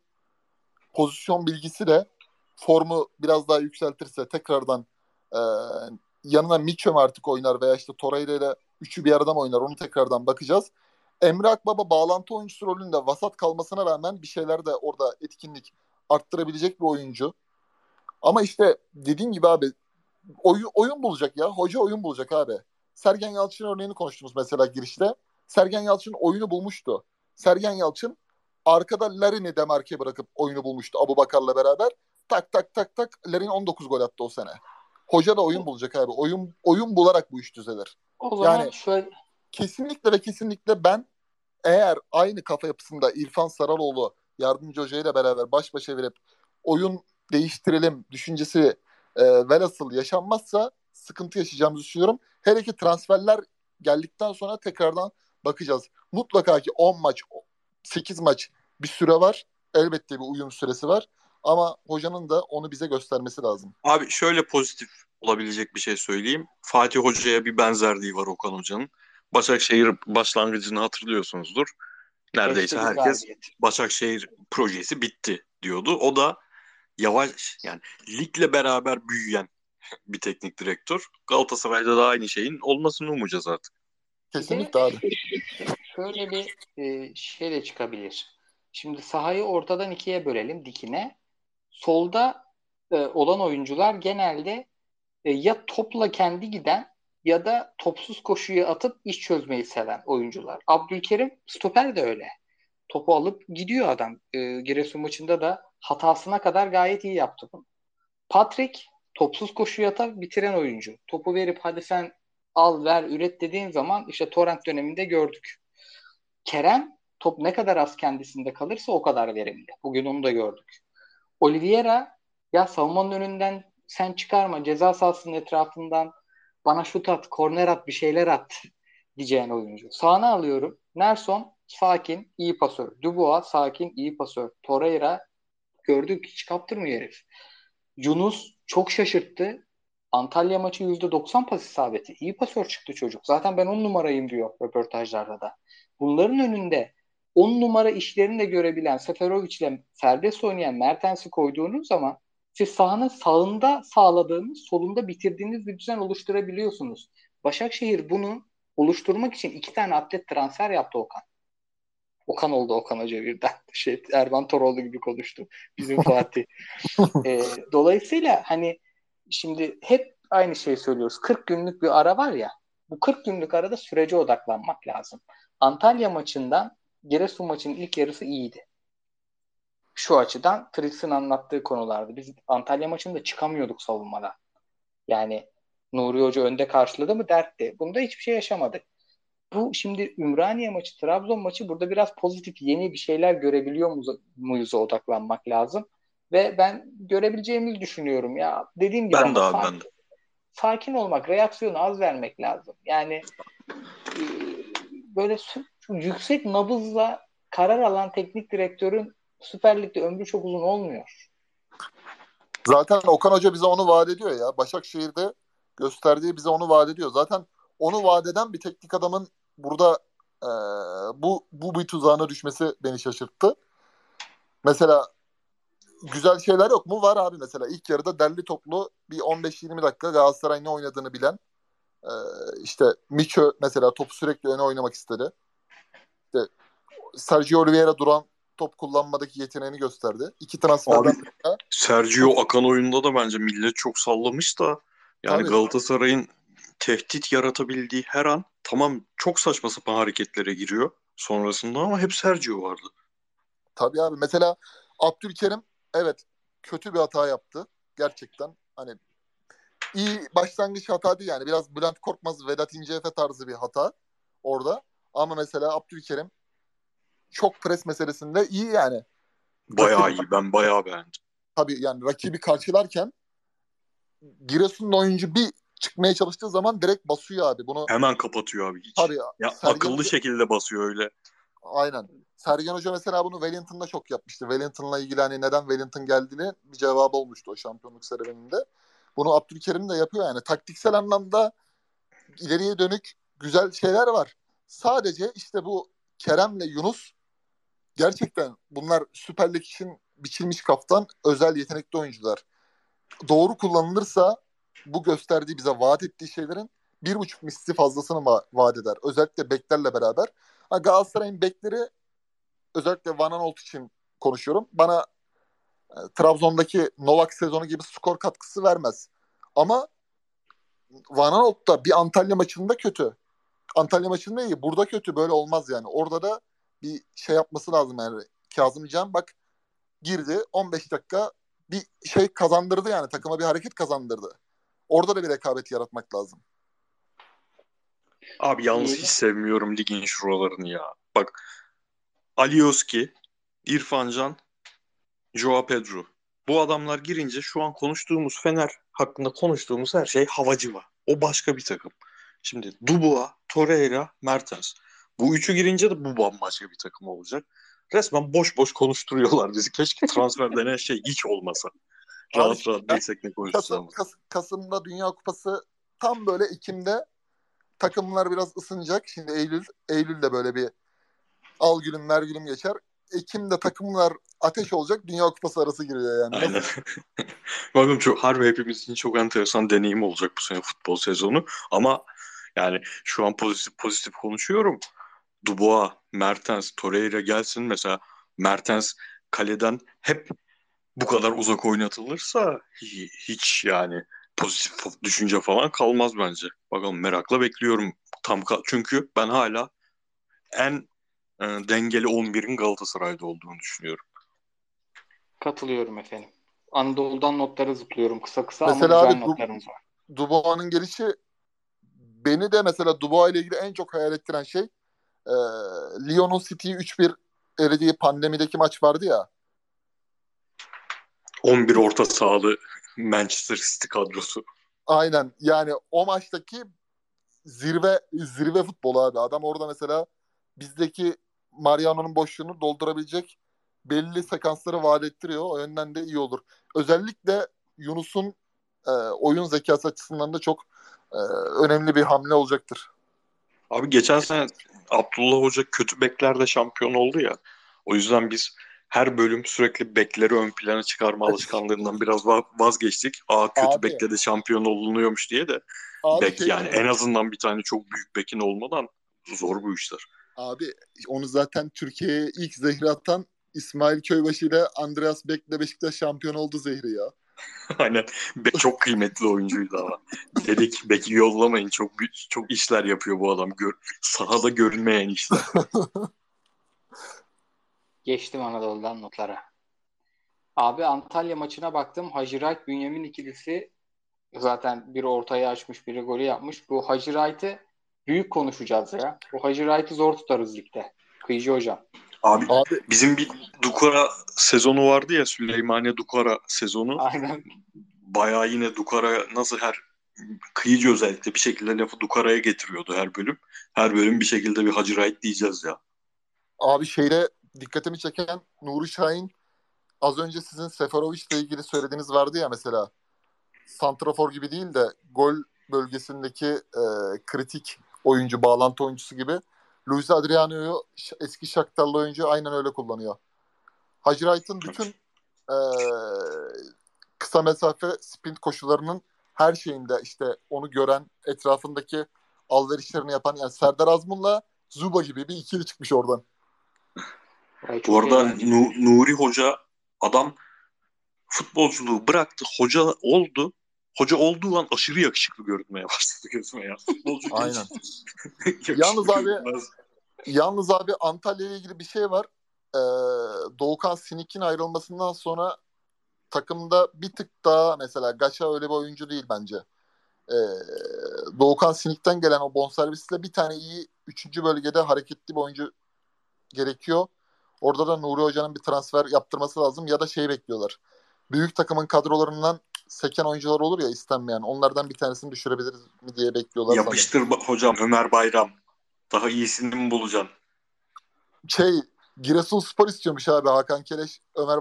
Pozisyon bilgisi de formu biraz daha yükseltirse tekrardan e, yanına Mitchell artık oynar veya işte Torreira ile üçü bir aradan oynar. Onu tekrardan bakacağız. Emre Akbaba bağlantı oyuncusu rolünde vasat kalmasına rağmen bir şeyler de orada etkinlik arttırabilecek bir oyuncu. Ama işte dediğim gibi abi oyun, oyun bulacak ya. Hoca oyun bulacak abi. Sergen Yalçın örneğini konuştuğumuz mesela girişte. Sergen Yalçın oyunu bulmuştu. Sergen Yalçın arkada Larin'i demarke bırakıp oyunu bulmuştu Abu Bakar'la beraber. Tak tak tak tak Larin 19 gol attı o sene. Hoca da oyun bulacak abi. Oyun oyun bularak bu iş düzelir. O zaman Yani- şöyle Kesinlikle ve kesinlikle ben eğer aynı kafa yapısında İrfan Saraloğlu yardımcı hoca ile beraber baş başa verip oyun değiştirelim düşüncesi e, velhasıl yaşanmazsa sıkıntı yaşayacağımızı düşünüyorum. Hele ki transferler geldikten sonra tekrardan bakacağız. Mutlaka ki 10 maç, 8 maç bir süre var. Elbette bir uyum süresi var. Ama hocanın da onu bize göstermesi lazım. Abi şöyle pozitif olabilecek bir şey söyleyeyim. Fatih Hoca'ya bir benzerliği var Okan Hoca'nın. Başakşehir başlangıcını hatırlıyorsunuzdur. Neredeyse bir herkes galibiyet. Başakşehir projesi bitti diyordu. O da yavaş yani ligle beraber büyüyen bir teknik direktör. Galatasaray'da da aynı şeyin olmasını umacağız artık. Kesinlikle abi. Şöyle bir e, şey de çıkabilir. Şimdi sahayı ortadan ikiye bölelim dikine. Solda e, olan oyuncular genelde e, ya topla kendi giden ya da topsuz koşuyu atıp iş çözmeyi seven oyuncular. Abdülkerim stoper de öyle. Topu alıp gidiyor adam. E, Giresun maçında da hatasına kadar gayet iyi yaptı bunu. Patrick topsuz koşuyu atıp bitiren oyuncu. Topu verip hadi sen al ver üret dediğin zaman işte torrent döneminde gördük. Kerem top ne kadar az kendisinde kalırsa o kadar verimli. Bugün onu da gördük. Oliveira ya savunmanın önünden sen çıkarma ceza sahasının etrafından bana şut at, korner at, bir şeyler at diyeceğin oyuncu. Sağına alıyorum. Nelson sakin, iyi pasör. Dubois sakin, iyi pasör. Torreira gördük hiç kaptırmıyor herif. Yunus çok şaşırttı. Antalya maçı %90 pas isabeti. İyi pasör çıktı çocuk. Zaten ben 10 numarayım diyor röportajlarda da. Bunların önünde 10 numara işlerini de görebilen Seferovic ile serbest oynayan Mertens'i koyduğunuz zaman siz sahanın sağında sağladığınız, solunda bitirdiğiniz bir düzen oluşturabiliyorsunuz. Başakşehir bunu oluşturmak için iki tane atlet transfer yaptı Okan. Okan oldu Okan Hoca birden. Şey, Erman Toroğlu gibi konuştu. Bizim Fatih. e, dolayısıyla hani şimdi hep aynı şeyi söylüyoruz. 40 günlük bir ara var ya. Bu 40 günlük arada sürece odaklanmak lazım. Antalya maçından Giresun maçının ilk yarısı iyiydi. Şu açıdan Trix'in anlattığı konulardı. Biz Antalya maçında çıkamıyorduk savunmada. Yani Nuri Hoca önde karşıladı mı dertti. Bunda hiçbir şey yaşamadık. Bu şimdi Ümraniye maçı, Trabzon maçı burada biraz pozitif yeni bir şeyler görebiliyor muyuz'a odaklanmak lazım. Ve ben görebileceğimizi düşünüyorum ya. Dediğim gibi ben de abi sakin, ben de. sakin olmak, reaksiyonu az vermek lazım. Yani e, böyle yüksek nabızla karar alan teknik direktörün Süper Lig'de ömrü çok uzun olmuyor. Zaten Okan Hoca bize onu vaat ediyor ya. Başakşehir'de gösterdiği bize onu vaat ediyor. Zaten onu vaat eden bir teknik adamın burada e, bu bu bir tuzağına düşmesi beni şaşırttı. Mesela güzel şeyler yok mu? Var abi mesela. ilk yarıda derli toplu bir 15-20 dakika Galatasaray ne oynadığını bilen e, işte Miço mesela topu sürekli öne oynamak istedi. İşte Sergio Oliveira duran top kullanmadaki yeteneğini gösterdi. İki transferden Abi, Sergio Akan oyunda da bence millet çok sallamış da yani Tabii. Galatasaray'ın tehdit yaratabildiği her an tamam çok saçma sapan hareketlere giriyor sonrasında ama hep Sergio vardı. Tabii abi. Mesela Abdülkerim evet kötü bir hata yaptı. Gerçekten hani iyi başlangıç hata değil yani. Biraz Bülent Korkmaz, Vedat İnceefe tarzı bir hata orada. Ama mesela Abdülkerim çok pres meselesinde iyi yani. Bayağı Rakibi- iyi. Ben bayağı beğendim. Tabii yani rakibi karşılarken Giresun'un oyuncu bir çıkmaya çalıştığı zaman direkt basıyor abi. Bunu Hemen kapatıyor abi hiç. tabii Ya Sergen akıllı Hoca- şekilde basıyor öyle. Aynen. Sergen Hoca mesela bunu Wellington'da çok yapmıştı. Wellington'la ilgili hani neden Wellington geldiğini bir cevabı olmuştu o şampiyonluk serüveninde. Bunu Abdülkerim de yapıyor yani. Taktiksel anlamda ileriye dönük güzel şeyler var. Sadece işte bu Kerem'le Yunus gerçekten bunlar Süper Lig için biçilmiş kaftan özel yetenekli oyuncular. Doğru kullanılırsa bu gösterdiği bize vaat ettiği şeylerin bir buçuk misli fazlasını va- vaat eder. Özellikle beklerle beraber. Ha, Galatasaray'ın bekleri özellikle Van Aanholt için konuşuyorum. Bana e, Trabzon'daki Novak sezonu gibi skor katkısı vermez. Ama Van Aanholt da bir Antalya maçında kötü. Antalya maçında iyi. Burada kötü. Böyle olmaz yani. Orada da bir şey yapması lazım yani. Kazım Can bak girdi 15 dakika bir şey kazandırdı yani. Takıma bir hareket kazandırdı. Orada da bir rekabet yaratmak lazım. Abi yalnız hiç sevmiyorum ligin şuralarını ya. Bak Alioski, İrfan Can, Joao Pedro. Bu adamlar girince şu an konuştuğumuz Fener hakkında konuştuğumuz her şey havacıva. O başka bir takım. Şimdi Dubois, Torreira, Mertens. Bu üçü girince de bu bambaşka bir takım olacak. Resmen boş boş konuşturuyorlar bizi. Keşke transfer denen şey hiç olmasa. Rahat Abi, rahat değilsek ne Kasım. Kas- Kasım'da Dünya Kupası tam böyle Ekim'de takımlar biraz ısınacak. Şimdi Eylül Eylül'de böyle bir al gülüm ver gülüm geçer. Ekim'de takımlar ateş olacak. Dünya Kupası arası giriyor yani. Aynen. Bakın çok harbi hepimiz için çok enteresan deneyim olacak bu sene futbol sezonu. Ama yani şu an pozitif pozitif konuşuyorum. Dubois, Mertens, Torreira gelsin mesela Mertens kaleden hep bu kadar uzak oynatılırsa hi- hiç yani pozitif düşünce falan kalmaz bence. Bakalım merakla bekliyorum. Tam çünkü ben hala en e, dengeli 11'in Galatasaray'da olduğunu düşünüyorum. Katılıyorum efendim. Anadolu'dan notları zıplıyorum kısa kısa Mesela ama abi güzel bu- notlarımız var. Dubois'ın gelişi beni de mesela Dubois ile ilgili en çok hayal ettiren şey e, Lyon'un City'yi 3-1 elediği pandemideki maç vardı ya. 11 orta sahalı Manchester City kadrosu. Aynen yani o maçtaki zirve zirve futbolu abi. Adam orada mesela bizdeki Mariano'nun boşluğunu doldurabilecek belli sekansları vaat ettiriyor. O yönden de iyi olur. Özellikle Yunus'un e, oyun zekası açısından da çok e, önemli bir hamle olacaktır. Abi geçen sene Abdullah Hoca kötü beklerde şampiyon oldu ya. O yüzden biz her bölüm sürekli bekleri ön plana çıkarma alışkanlığından biraz va- vazgeçtik. Aa kötü Abi. bekle de şampiyon olunuyormuş diye de Abi bek şey- yani en azından bir tane çok büyük bekin olmadan zor bu işler. Abi onu zaten Türkiye'ye ilk zehri atan İsmail Köybaşı ile Andreas Bek'le Beşiktaş şampiyon oldu zehri ya. Aynen. Be- çok kıymetli oyuncuydu ama. Dedik Bek'i yollamayın. Çok çok işler yapıyor bu adam. Gör, sahada görünmeyen işler. Geçtim Anadolu'dan notlara. Abi Antalya maçına baktım. Hacı Wright Bünyamin ikilisi zaten biri ortaya açmış, biri golü yapmış. Bu Hacı büyük konuşacağız ya. Bu Hacı zor tutarız ligde. Kıyıcı hocam. Abi Abi bizim bir Dukara sezonu vardı ya Süleymaniye Dukara sezonu. Aynen. Bayağı yine Dukara nasıl her kıyıcı özellikle bir şekilde lafı Dukara'ya getiriyordu her bölüm. Her bölüm bir şekilde bir Hacı Wright diyeceğiz ya. Abi şeyde dikkatimi çeken Nuri Şahin az önce sizin Seferovic ile ilgili söylediğiniz vardı ya mesela. Santrafor gibi değil de gol bölgesindeki e, kritik oyuncu, bağlantı oyuncusu gibi. Luis Adriano'yu eski Shakhtarlı oyuncu aynen öyle kullanıyor. Hacı Wright'ın bütün e, kısa mesafe sprint koşularının her şeyinde işte onu gören, etrafındaki alverişlerini yapan yani Serdar Azmun'la Zuba gibi bir ikili çıkmış oradan. Ay, Bu arada. Nu- Nuri Hoca adam futbolculuğu bıraktı. Hoca oldu. Hoca olduğu an aşırı yakışıklı görünmeye başladı gözüme ya. Futbolcu Aynen. Yalnız abi- görünmez. Yalnız abi Antalya ile ilgili bir şey var. Ee, Doğukan Sinik'in ayrılmasından sonra takımda bir tık daha mesela Gaşa öyle bir oyuncu değil bence. Ee, Doğukan Sinik'ten gelen o bonservisle bir tane iyi 3. bölgede hareketli bir oyuncu gerekiyor. Orada da Nuri Hoca'nın bir transfer yaptırması lazım ya da şey bekliyorlar. Büyük takımın kadrolarından seken oyuncular olur ya istenmeyen. Onlardan bir tanesini düşürebiliriz mi diye bekliyorlar. sanırım. Yapıştır ba- hocam Ömer Bayram. Daha iyisini mi bulacaksın? şey Giresunspor istiyormuş abi Hakan Keleş Ömer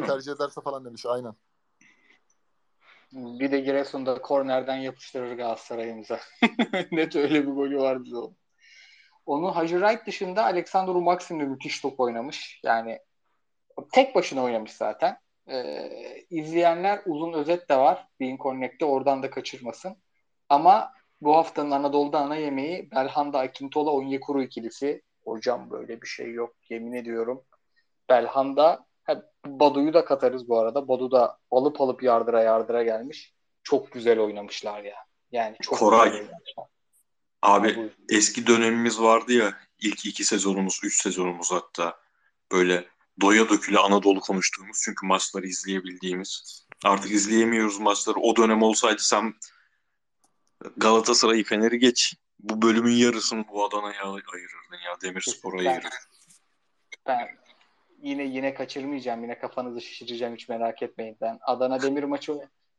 mi? tercih ederse falan demiş aynen. Bir de Giresun'da kornerden yapıştırır Galatasaray'ımıza. Net öyle bir golü vardı o. Onu Hacı Wright dışında Alexander Maxim de müthiş top oynamış. Yani tek başına oynamış zaten. Ee, izleyenler uzun özet de var. Bean Connect'te oradan da kaçırmasın. Ama bu haftanın Anadolu'da ana yemeği Belhanda Akintola Onyekuru ikilisi. Hocam böyle bir şey yok. Yemin ediyorum. Belhanda ha, Badu'yu da katarız bu arada. Badu da alıp alıp yardıra yardıra gelmiş. Çok güzel oynamışlar ya. Yani çok Koray. güzel oynamışlar. Abi eski dönemimiz vardı ya ilk iki sezonumuz, üç sezonumuz hatta böyle doya döküle Anadolu konuştuğumuz çünkü maçları izleyebildiğimiz. Artık izleyemiyoruz maçları. O dönem olsaydı sen Galatasaray'ı Fener'i geç. Bu bölümün yarısını bu Adana'ya ayırırdın ya. Demirspor'a ayırırdın. ben yine yine kaçırmayacağım. Yine kafanızı şişireceğim hiç merak etmeyin. Ben Adana Demir maçı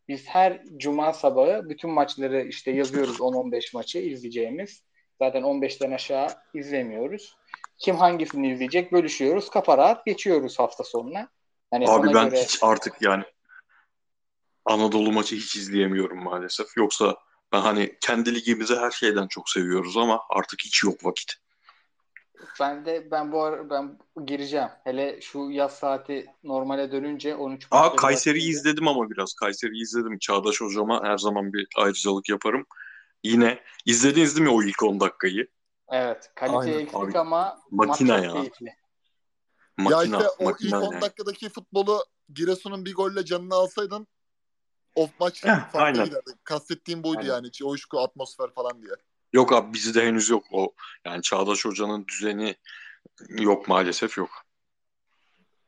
biz her cuma sabahı bütün maçları işte yazıyoruz 10-15 maçı izleyeceğimiz. Zaten 15'ten aşağı izlemiyoruz. Kim hangisini izleyecek bölüşüyoruz. Kafa rahat geçiyoruz hafta sonuna. Hani Abi ben göre hiç artık yani Anadolu maçı hiç izleyemiyorum maalesef. Yoksa ben hani kendi ligimizi her şeyden çok seviyoruz ama artık hiç yok vakit. ben de ben bu ara ben gireceğim. Hele şu yaz saati normale dönünce 13 Aa Kayseri'yi izledim ama biraz. Kayseri'yi izledim. Çağdaş hocama her zaman bir ayrıcalık yaparım. Yine izlediniz değil mi o ilk 10 dakikayı? Evet. Kalite Aynen. eksik Abi, ama maç makina ya. keyifli. Makina, ya işte o ilk makina 10 yani. dakikadaki futbolu Giresun'un bir golle canını alsaydın o maç farklı aynen. giderdi. Kastettiğim buydu Aynen. yani. Coşku, atmosfer falan diye. Yok abi bizde henüz yok o. Yani Çağdaş hocanın düzeni yok maalesef yok.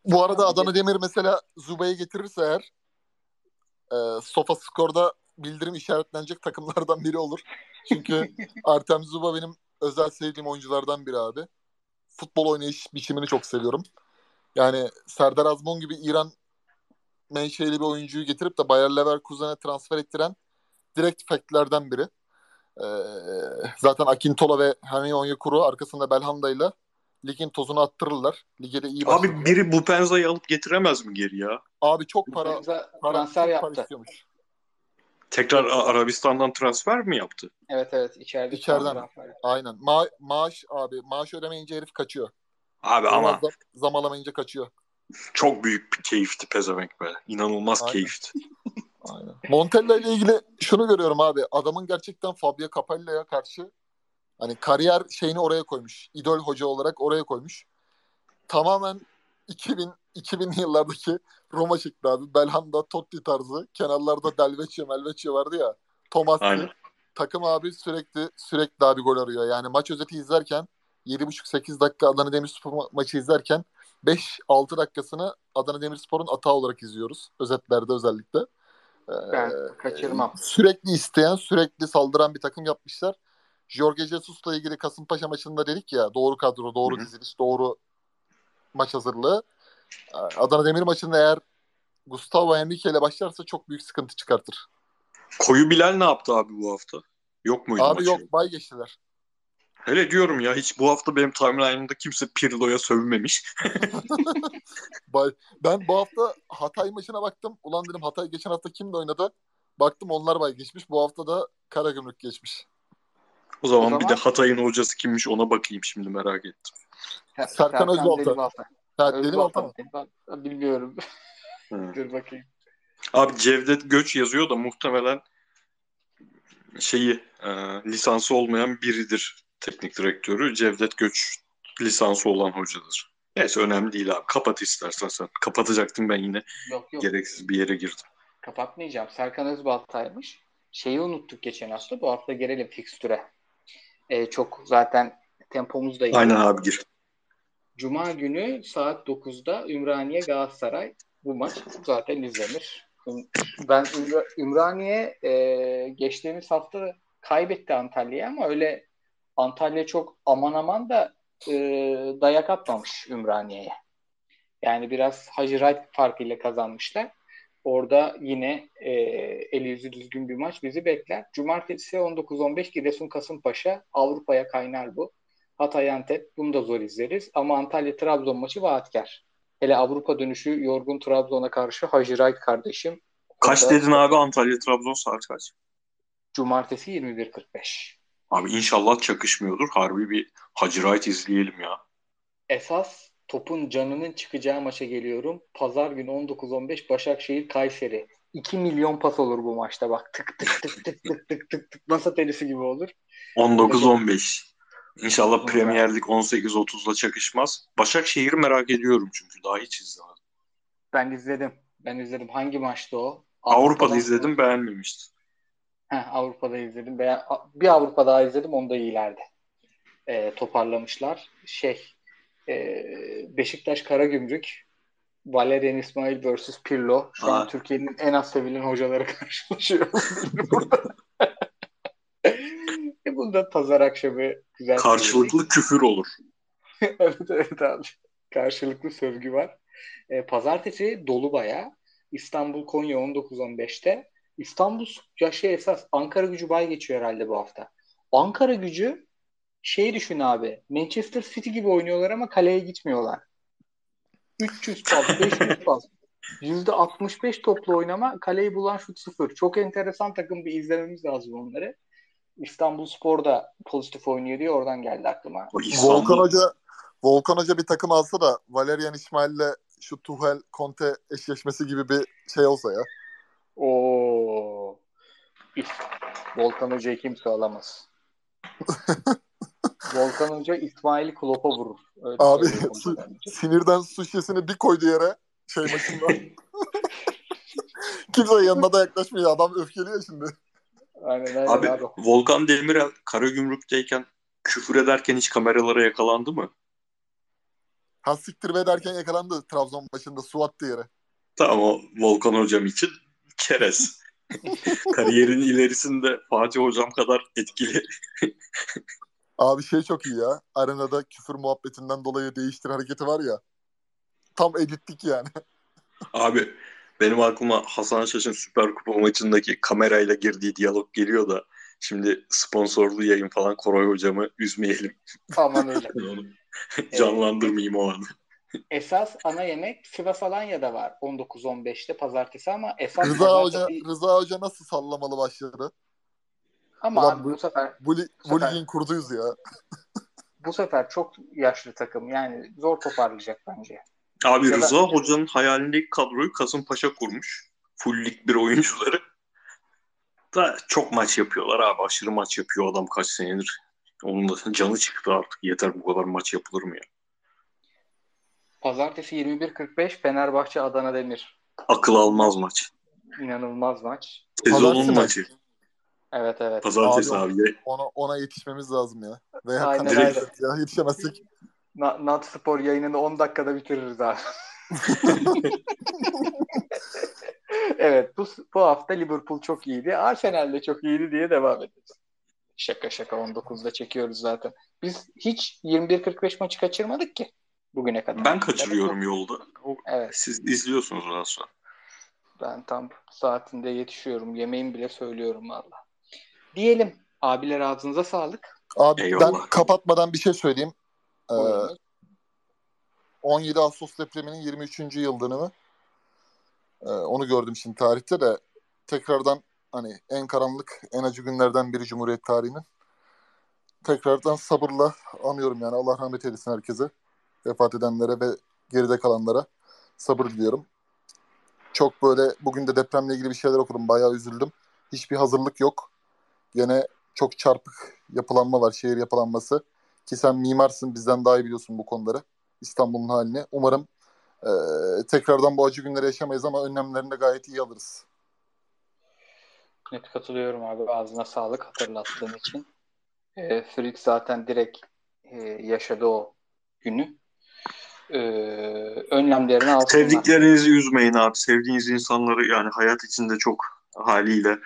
Bu arada Adana Demir mesela Zuba'yı getirirse eğer e, Sofa Skor'da bildirim işaretlenecek takımlardan biri olur. Çünkü Artem Zuba benim özel sevdiğim oyunculardan biri abi. Futbol oynayış biçimini çok seviyorum. Yani Serdar Azmon gibi İran menşeli bir oyuncuyu getirip de Bayer Leverkusen'e transfer ettiren direkt faktlerden biri. Ee, zaten Akintola ve Hani Onyekuru arkasında Belhanda ile ligin tozunu attırırlar. Lige de iyi başladılar. Abi biri bu Penza'yı alıp getiremez mi geri ya? Abi çok para, para, transfer çok yaptı. para istiyormuş. Tekrar Arabistan'dan transfer mi yaptı? Evet evet içeride. İçeriden. Aynen. Ma- maaş abi maaş ödemeyince herif kaçıyor. Abi ama Biraz da zam alamayınca kaçıyor. Çok büyük bir keyifti pezevenk be. İnanılmaz Aynen. keyifti. Aynen. Montella ile ilgili şunu görüyorum abi. Adamın gerçekten Fabio Capello'ya karşı hani kariyer şeyini oraya koymuş. İdol hoca olarak oraya koymuş. Tamamen 2000 2000'li yıllardaki Roma çıktı abi. Belhanda, Totti tarzı. Kenarlarda Delvecchio, Melvecchio vardı ya. Aynen. Takım abi sürekli sürekli abi gol arıyor. Yani maç özeti izlerken 7,5-8 dakika Adana Demirspor ma- maçı izlerken 5-6 dakikasını Adana Demirspor'un atağı olarak izliyoruz. Özetlerde özellikle. Ee, Ben kaçırmam. sürekli isteyen, sürekli saldıran bir takım yapmışlar. Jorge Jesus'la ilgili Kasımpaşa maçında dedik ya doğru kadro, doğru Hı hı. diziliş, doğru maç hazırlığı. Ee, Adana Demir maçında eğer Gustavo Henrique ile başlarsa çok büyük sıkıntı çıkartır. Koyu Bilal ne yaptı abi bu hafta? Yok muydu Abi maçı? yok bay geçtiler. Hele diyorum ya hiç bu hafta benim timeline'ımda kimse Pirlo'ya sövmemiş. Ben bu hafta Hatay maçına baktım. Ulan dedim Hatay geçen hafta kimle oynadı? Baktım onlar bay geçmiş. Bu hafta da Karagümrük geçmiş. O zaman, O zaman- bir de Hatay'ın hocası kimmiş ona bakayım şimdi merak ettim. Serkan Özbalta. Delibalta. Ha, Deli Özbalta Balta mı? Delibalta, Bilmiyorum. Hı. Dur bakayım. Abi Cevdet Göç yazıyor da muhtemelen şeyi e, lisansı olmayan biridir teknik direktörü. Cevdet Göç lisansı olan hocadır. Neyse önemli değil abi. Kapat istersen sen. Kapatacaktım ben yine. Yok yok Gereksiz bir yere girdim. kapatmayacağım. Serkan Özbaltay'mış. Şeyi unuttuk geçen hafta. Bu hafta gelelim fikstüre. Ee, çok zaten tempomuz da iyi. Aynen abi gir. Cuma günü saat 9'da Ümraniye Galatasaray. Bu maç zaten izlenir. Ben Ümra- Ümraniye e, geçtiğimiz hafta kaybetti Antalya'ya ama öyle Antalya çok aman aman da e, dayak atmamış Ümraniye'ye. Yani biraz Hacı Wright farkıyla kazanmışlar. Orada yine e, eli yüzü düzgün bir maç bizi bekler. Cumartesi 19-15 Giresun Kasımpaşa Avrupa'ya kaynar bu. Hatay Antep bunu da zor izleriz. Ama Antalya Trabzon maçı vaatkar. Hele Avrupa dönüşü yorgun Trabzon'a karşı Hacı Wright kardeşim. Kaç Orada- dedin abi Antalya Trabzon saat kaç? Cumartesi 21.45. Abi inşallah çakışmıyordur. Harbi bir Hacı Wright izleyelim ya. Esas topun canının çıkacağı maça geliyorum. Pazar günü 19-15 Başakşehir Kayseri. 2 milyon pas olur bu maçta bak. Tık tık tık tık tık tık tık tık masa tenisi gibi olur. 19-15. İnşallah Premier Lig 18-30'la çakışmaz. Başakşehir'i merak ediyorum çünkü daha hiç izlemedim. Ben izledim. Ben izledim. Hangi maçtı o? Avrupa'da Avrupa'dan- izledim beğenmemiştim. Heh, Avrupa'da izledim. Beğen- Bir Avrupa daha izledim. Onda iyilerdi. Ee, toparlamışlar. Şey e, Beşiktaş Karagümrük Valerian İsmail vs Pirlo. Şu an Aa. Türkiye'nin en az sevilen hocaları karşılaşıyor. burada. e, bunda pazar akşamı güzel Karşılıklı küfür olur. evet evet abi. Karşılıklı sövgü var. E, pazartesi dolu bayağı. İstanbul Konya 19-15'te. İstanbul ya şey esas Ankara gücü bay geçiyor herhalde bu hafta. Ankara gücü şey düşün abi. Manchester City gibi oynuyorlar ama kaleye gitmiyorlar. 300 pas, 500 pas. %65 toplu oynama, kaleyi bulan şut sıfır. Çok enteresan takım bir izlememiz lazım onları. İstanbul Spor da pozitif oynuyor diye oradan geldi aklıma. İstanbul- Volkan Hoca Volkan Hoca bir takım alsa da Valerian İsmail'le şu Tuhel Conte eşleşmesi gibi bir şey olsa ya. Oo. Volkan Hoca'yı kimse alamaz. Volkan Hoca İsmail Klop'a vurur. Öyle Abi, su-. Sinirden su şişesini bir koydu yere şey maçında. Kimse yanına da yaklaşmıyor. Adam öfkeliyor şimdi. Aynen aynen Abi, abi. Volkan Demirel Karagümrük'teyken küfür ederken hiç kameralara yakalandı mı? Ha siktir be derken yakalandı Trabzon maçında su attı yere. Tamam o Volkan hocam için çerez. Kariyerin ilerisinde Fatih hocam kadar etkili. Abi şey çok iyi ya. Arenada küfür muhabbetinden dolayı değiştir hareketi var ya. Tam edittik yani. Abi Benim aklıma Hasan Şaş'ın Süper Kupa maçındaki kamerayla girdiği diyalog geliyor da şimdi sponsorlu yayın falan Koray hocamı üzmeyelim. Aman öyle. Onu canlandırmayayım o anı. Esas ana yemek Sivas Alanya'da var 19-15'te pazartesi ama esas Rıza. Hoca, Rıza Hoca nasıl sallamalı başladı? Ama Ulan abi bu- bu sefer Bu, li- bu Süper. ligin kurduyuz ya. bu sefer çok yaşlı takım yani zor toparlayacak bence. Abi da- Rıza Hoca'nın hayalindeki kadroyu Kasımpaşa kurmuş. Full lig bir oyuncuları. Da çok maç yapıyorlar abi. Aşırı maç yapıyor adam kaç senedir. Onun da canı çıktı artık. Yeter bu kadar maç yapılır mı ya? Pazartesi 21.45 Fenerbahçe Adana Demir. Akıl almaz maç. İnanılmaz maç. Sezonun Pazartesi maçı. Evet evet. Pazartesi Abi- abi. Ona, ona yetişmemiz lazım ya. Veya Aynen öyle. ya yetişemezsek. Na- Nat Spor yayınını 10 dakikada bitiririz abi. evet bu, bu hafta Liverpool çok iyiydi. Arsenal de çok iyiydi diye devam ederiz. Şaka şaka 19'da çekiyoruz zaten. Biz hiç 21-45 maçı kaçırmadık ki bugüne kadar. Ben kaçırıyorum yolda. O- Evet Siz izliyorsunuz daha sonra. ben tam saatinde yetişiyorum. Yemeğimi bile söylüyorum valla. Diyelim abiler ağzınıza sağlık. Abi Eyvallah. ben kapatmadan bir şey söyleyeyim. Ee, Buyurunuz. 17 Ağustos depreminin 23. yıl dönümü. Ee, onu gördüm şimdi tarihte de tekrardan hani en karanlık, en acı günlerden biri Cumhuriyet tarihinin. Tekrardan sabırla anıyorum yani. Allah rahmet eylesin herkese. Vefat edenlere ve geride kalanlara sabır diliyorum. Çok böyle bugün de depremle ilgili bir şeyler okudum. Bayağı üzüldüm. Hiçbir hazırlık yok. Gene çok çarpık yapılanma var. Şehir yapılanması. Ki sen mimarsın bizden daha iyi biliyorsun bu konuları. İstanbul'un halini. Umarım e, tekrardan bu acı günleri yaşamayız ama önlemlerini de gayet iyi alırız. Net katılıyorum abi. Ağzına sağlık hatırlattığın için. E, Frik zaten direkt e, yaşadı o günü. E, önlemlerini alsınlar. Sevdiklerinizi üzmeyin abi. Sevdiğiniz insanları yani hayat içinde çok haliyle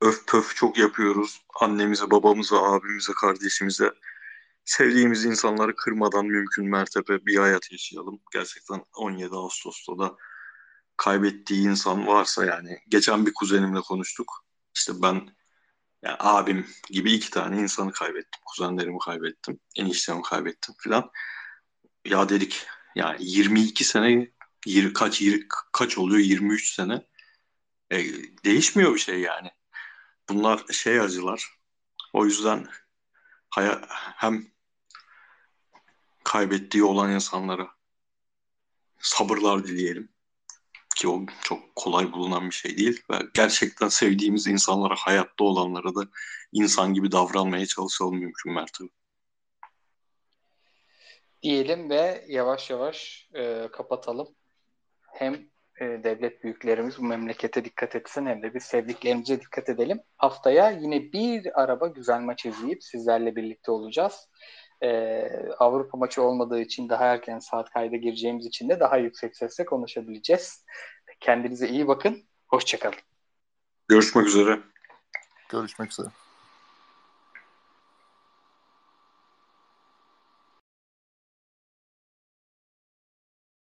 öf pöf çok yapıyoruz. Annemize, babamıza, abimize, kardeşimize. Sevdiğimiz insanları kırmadan mümkün mertebe bir hayat yaşayalım. Gerçekten 17 Ağustos'ta da kaybettiği insan varsa yani. Geçen bir kuzenimle konuştuk. İşte ben yani abim gibi iki tane insanı kaybettim. Kuzenlerimi kaybettim. Eniştemi kaybettim filan. Ya dedik yani 22 sene yir- kaç yir- kaç oluyor 23 sene. E, değişmiyor bir şey yani. Bunlar şey acılar. O yüzden haya, hem kaybettiği olan insanlara sabırlar dileyelim ki o çok kolay bulunan bir şey değil ve gerçekten sevdiğimiz insanlara hayatta olanlara da insan gibi davranmaya çalışalım mümkün mertebe. Diyelim ve yavaş yavaş e, kapatalım. Hem e, devlet büyüklerimiz bu memlekete dikkat etsin hem de biz sevdiklerimize dikkat edelim. Haftaya yine bir araba güzel maç izleyip sizlerle birlikte olacağız. E, Avrupa maçı olmadığı için daha erken saat kayda gireceğimiz için de daha yüksek sesle konuşabileceğiz. Kendinize iyi bakın. Hoşçakalın. Görüşmek üzere. Görüşmek üzere.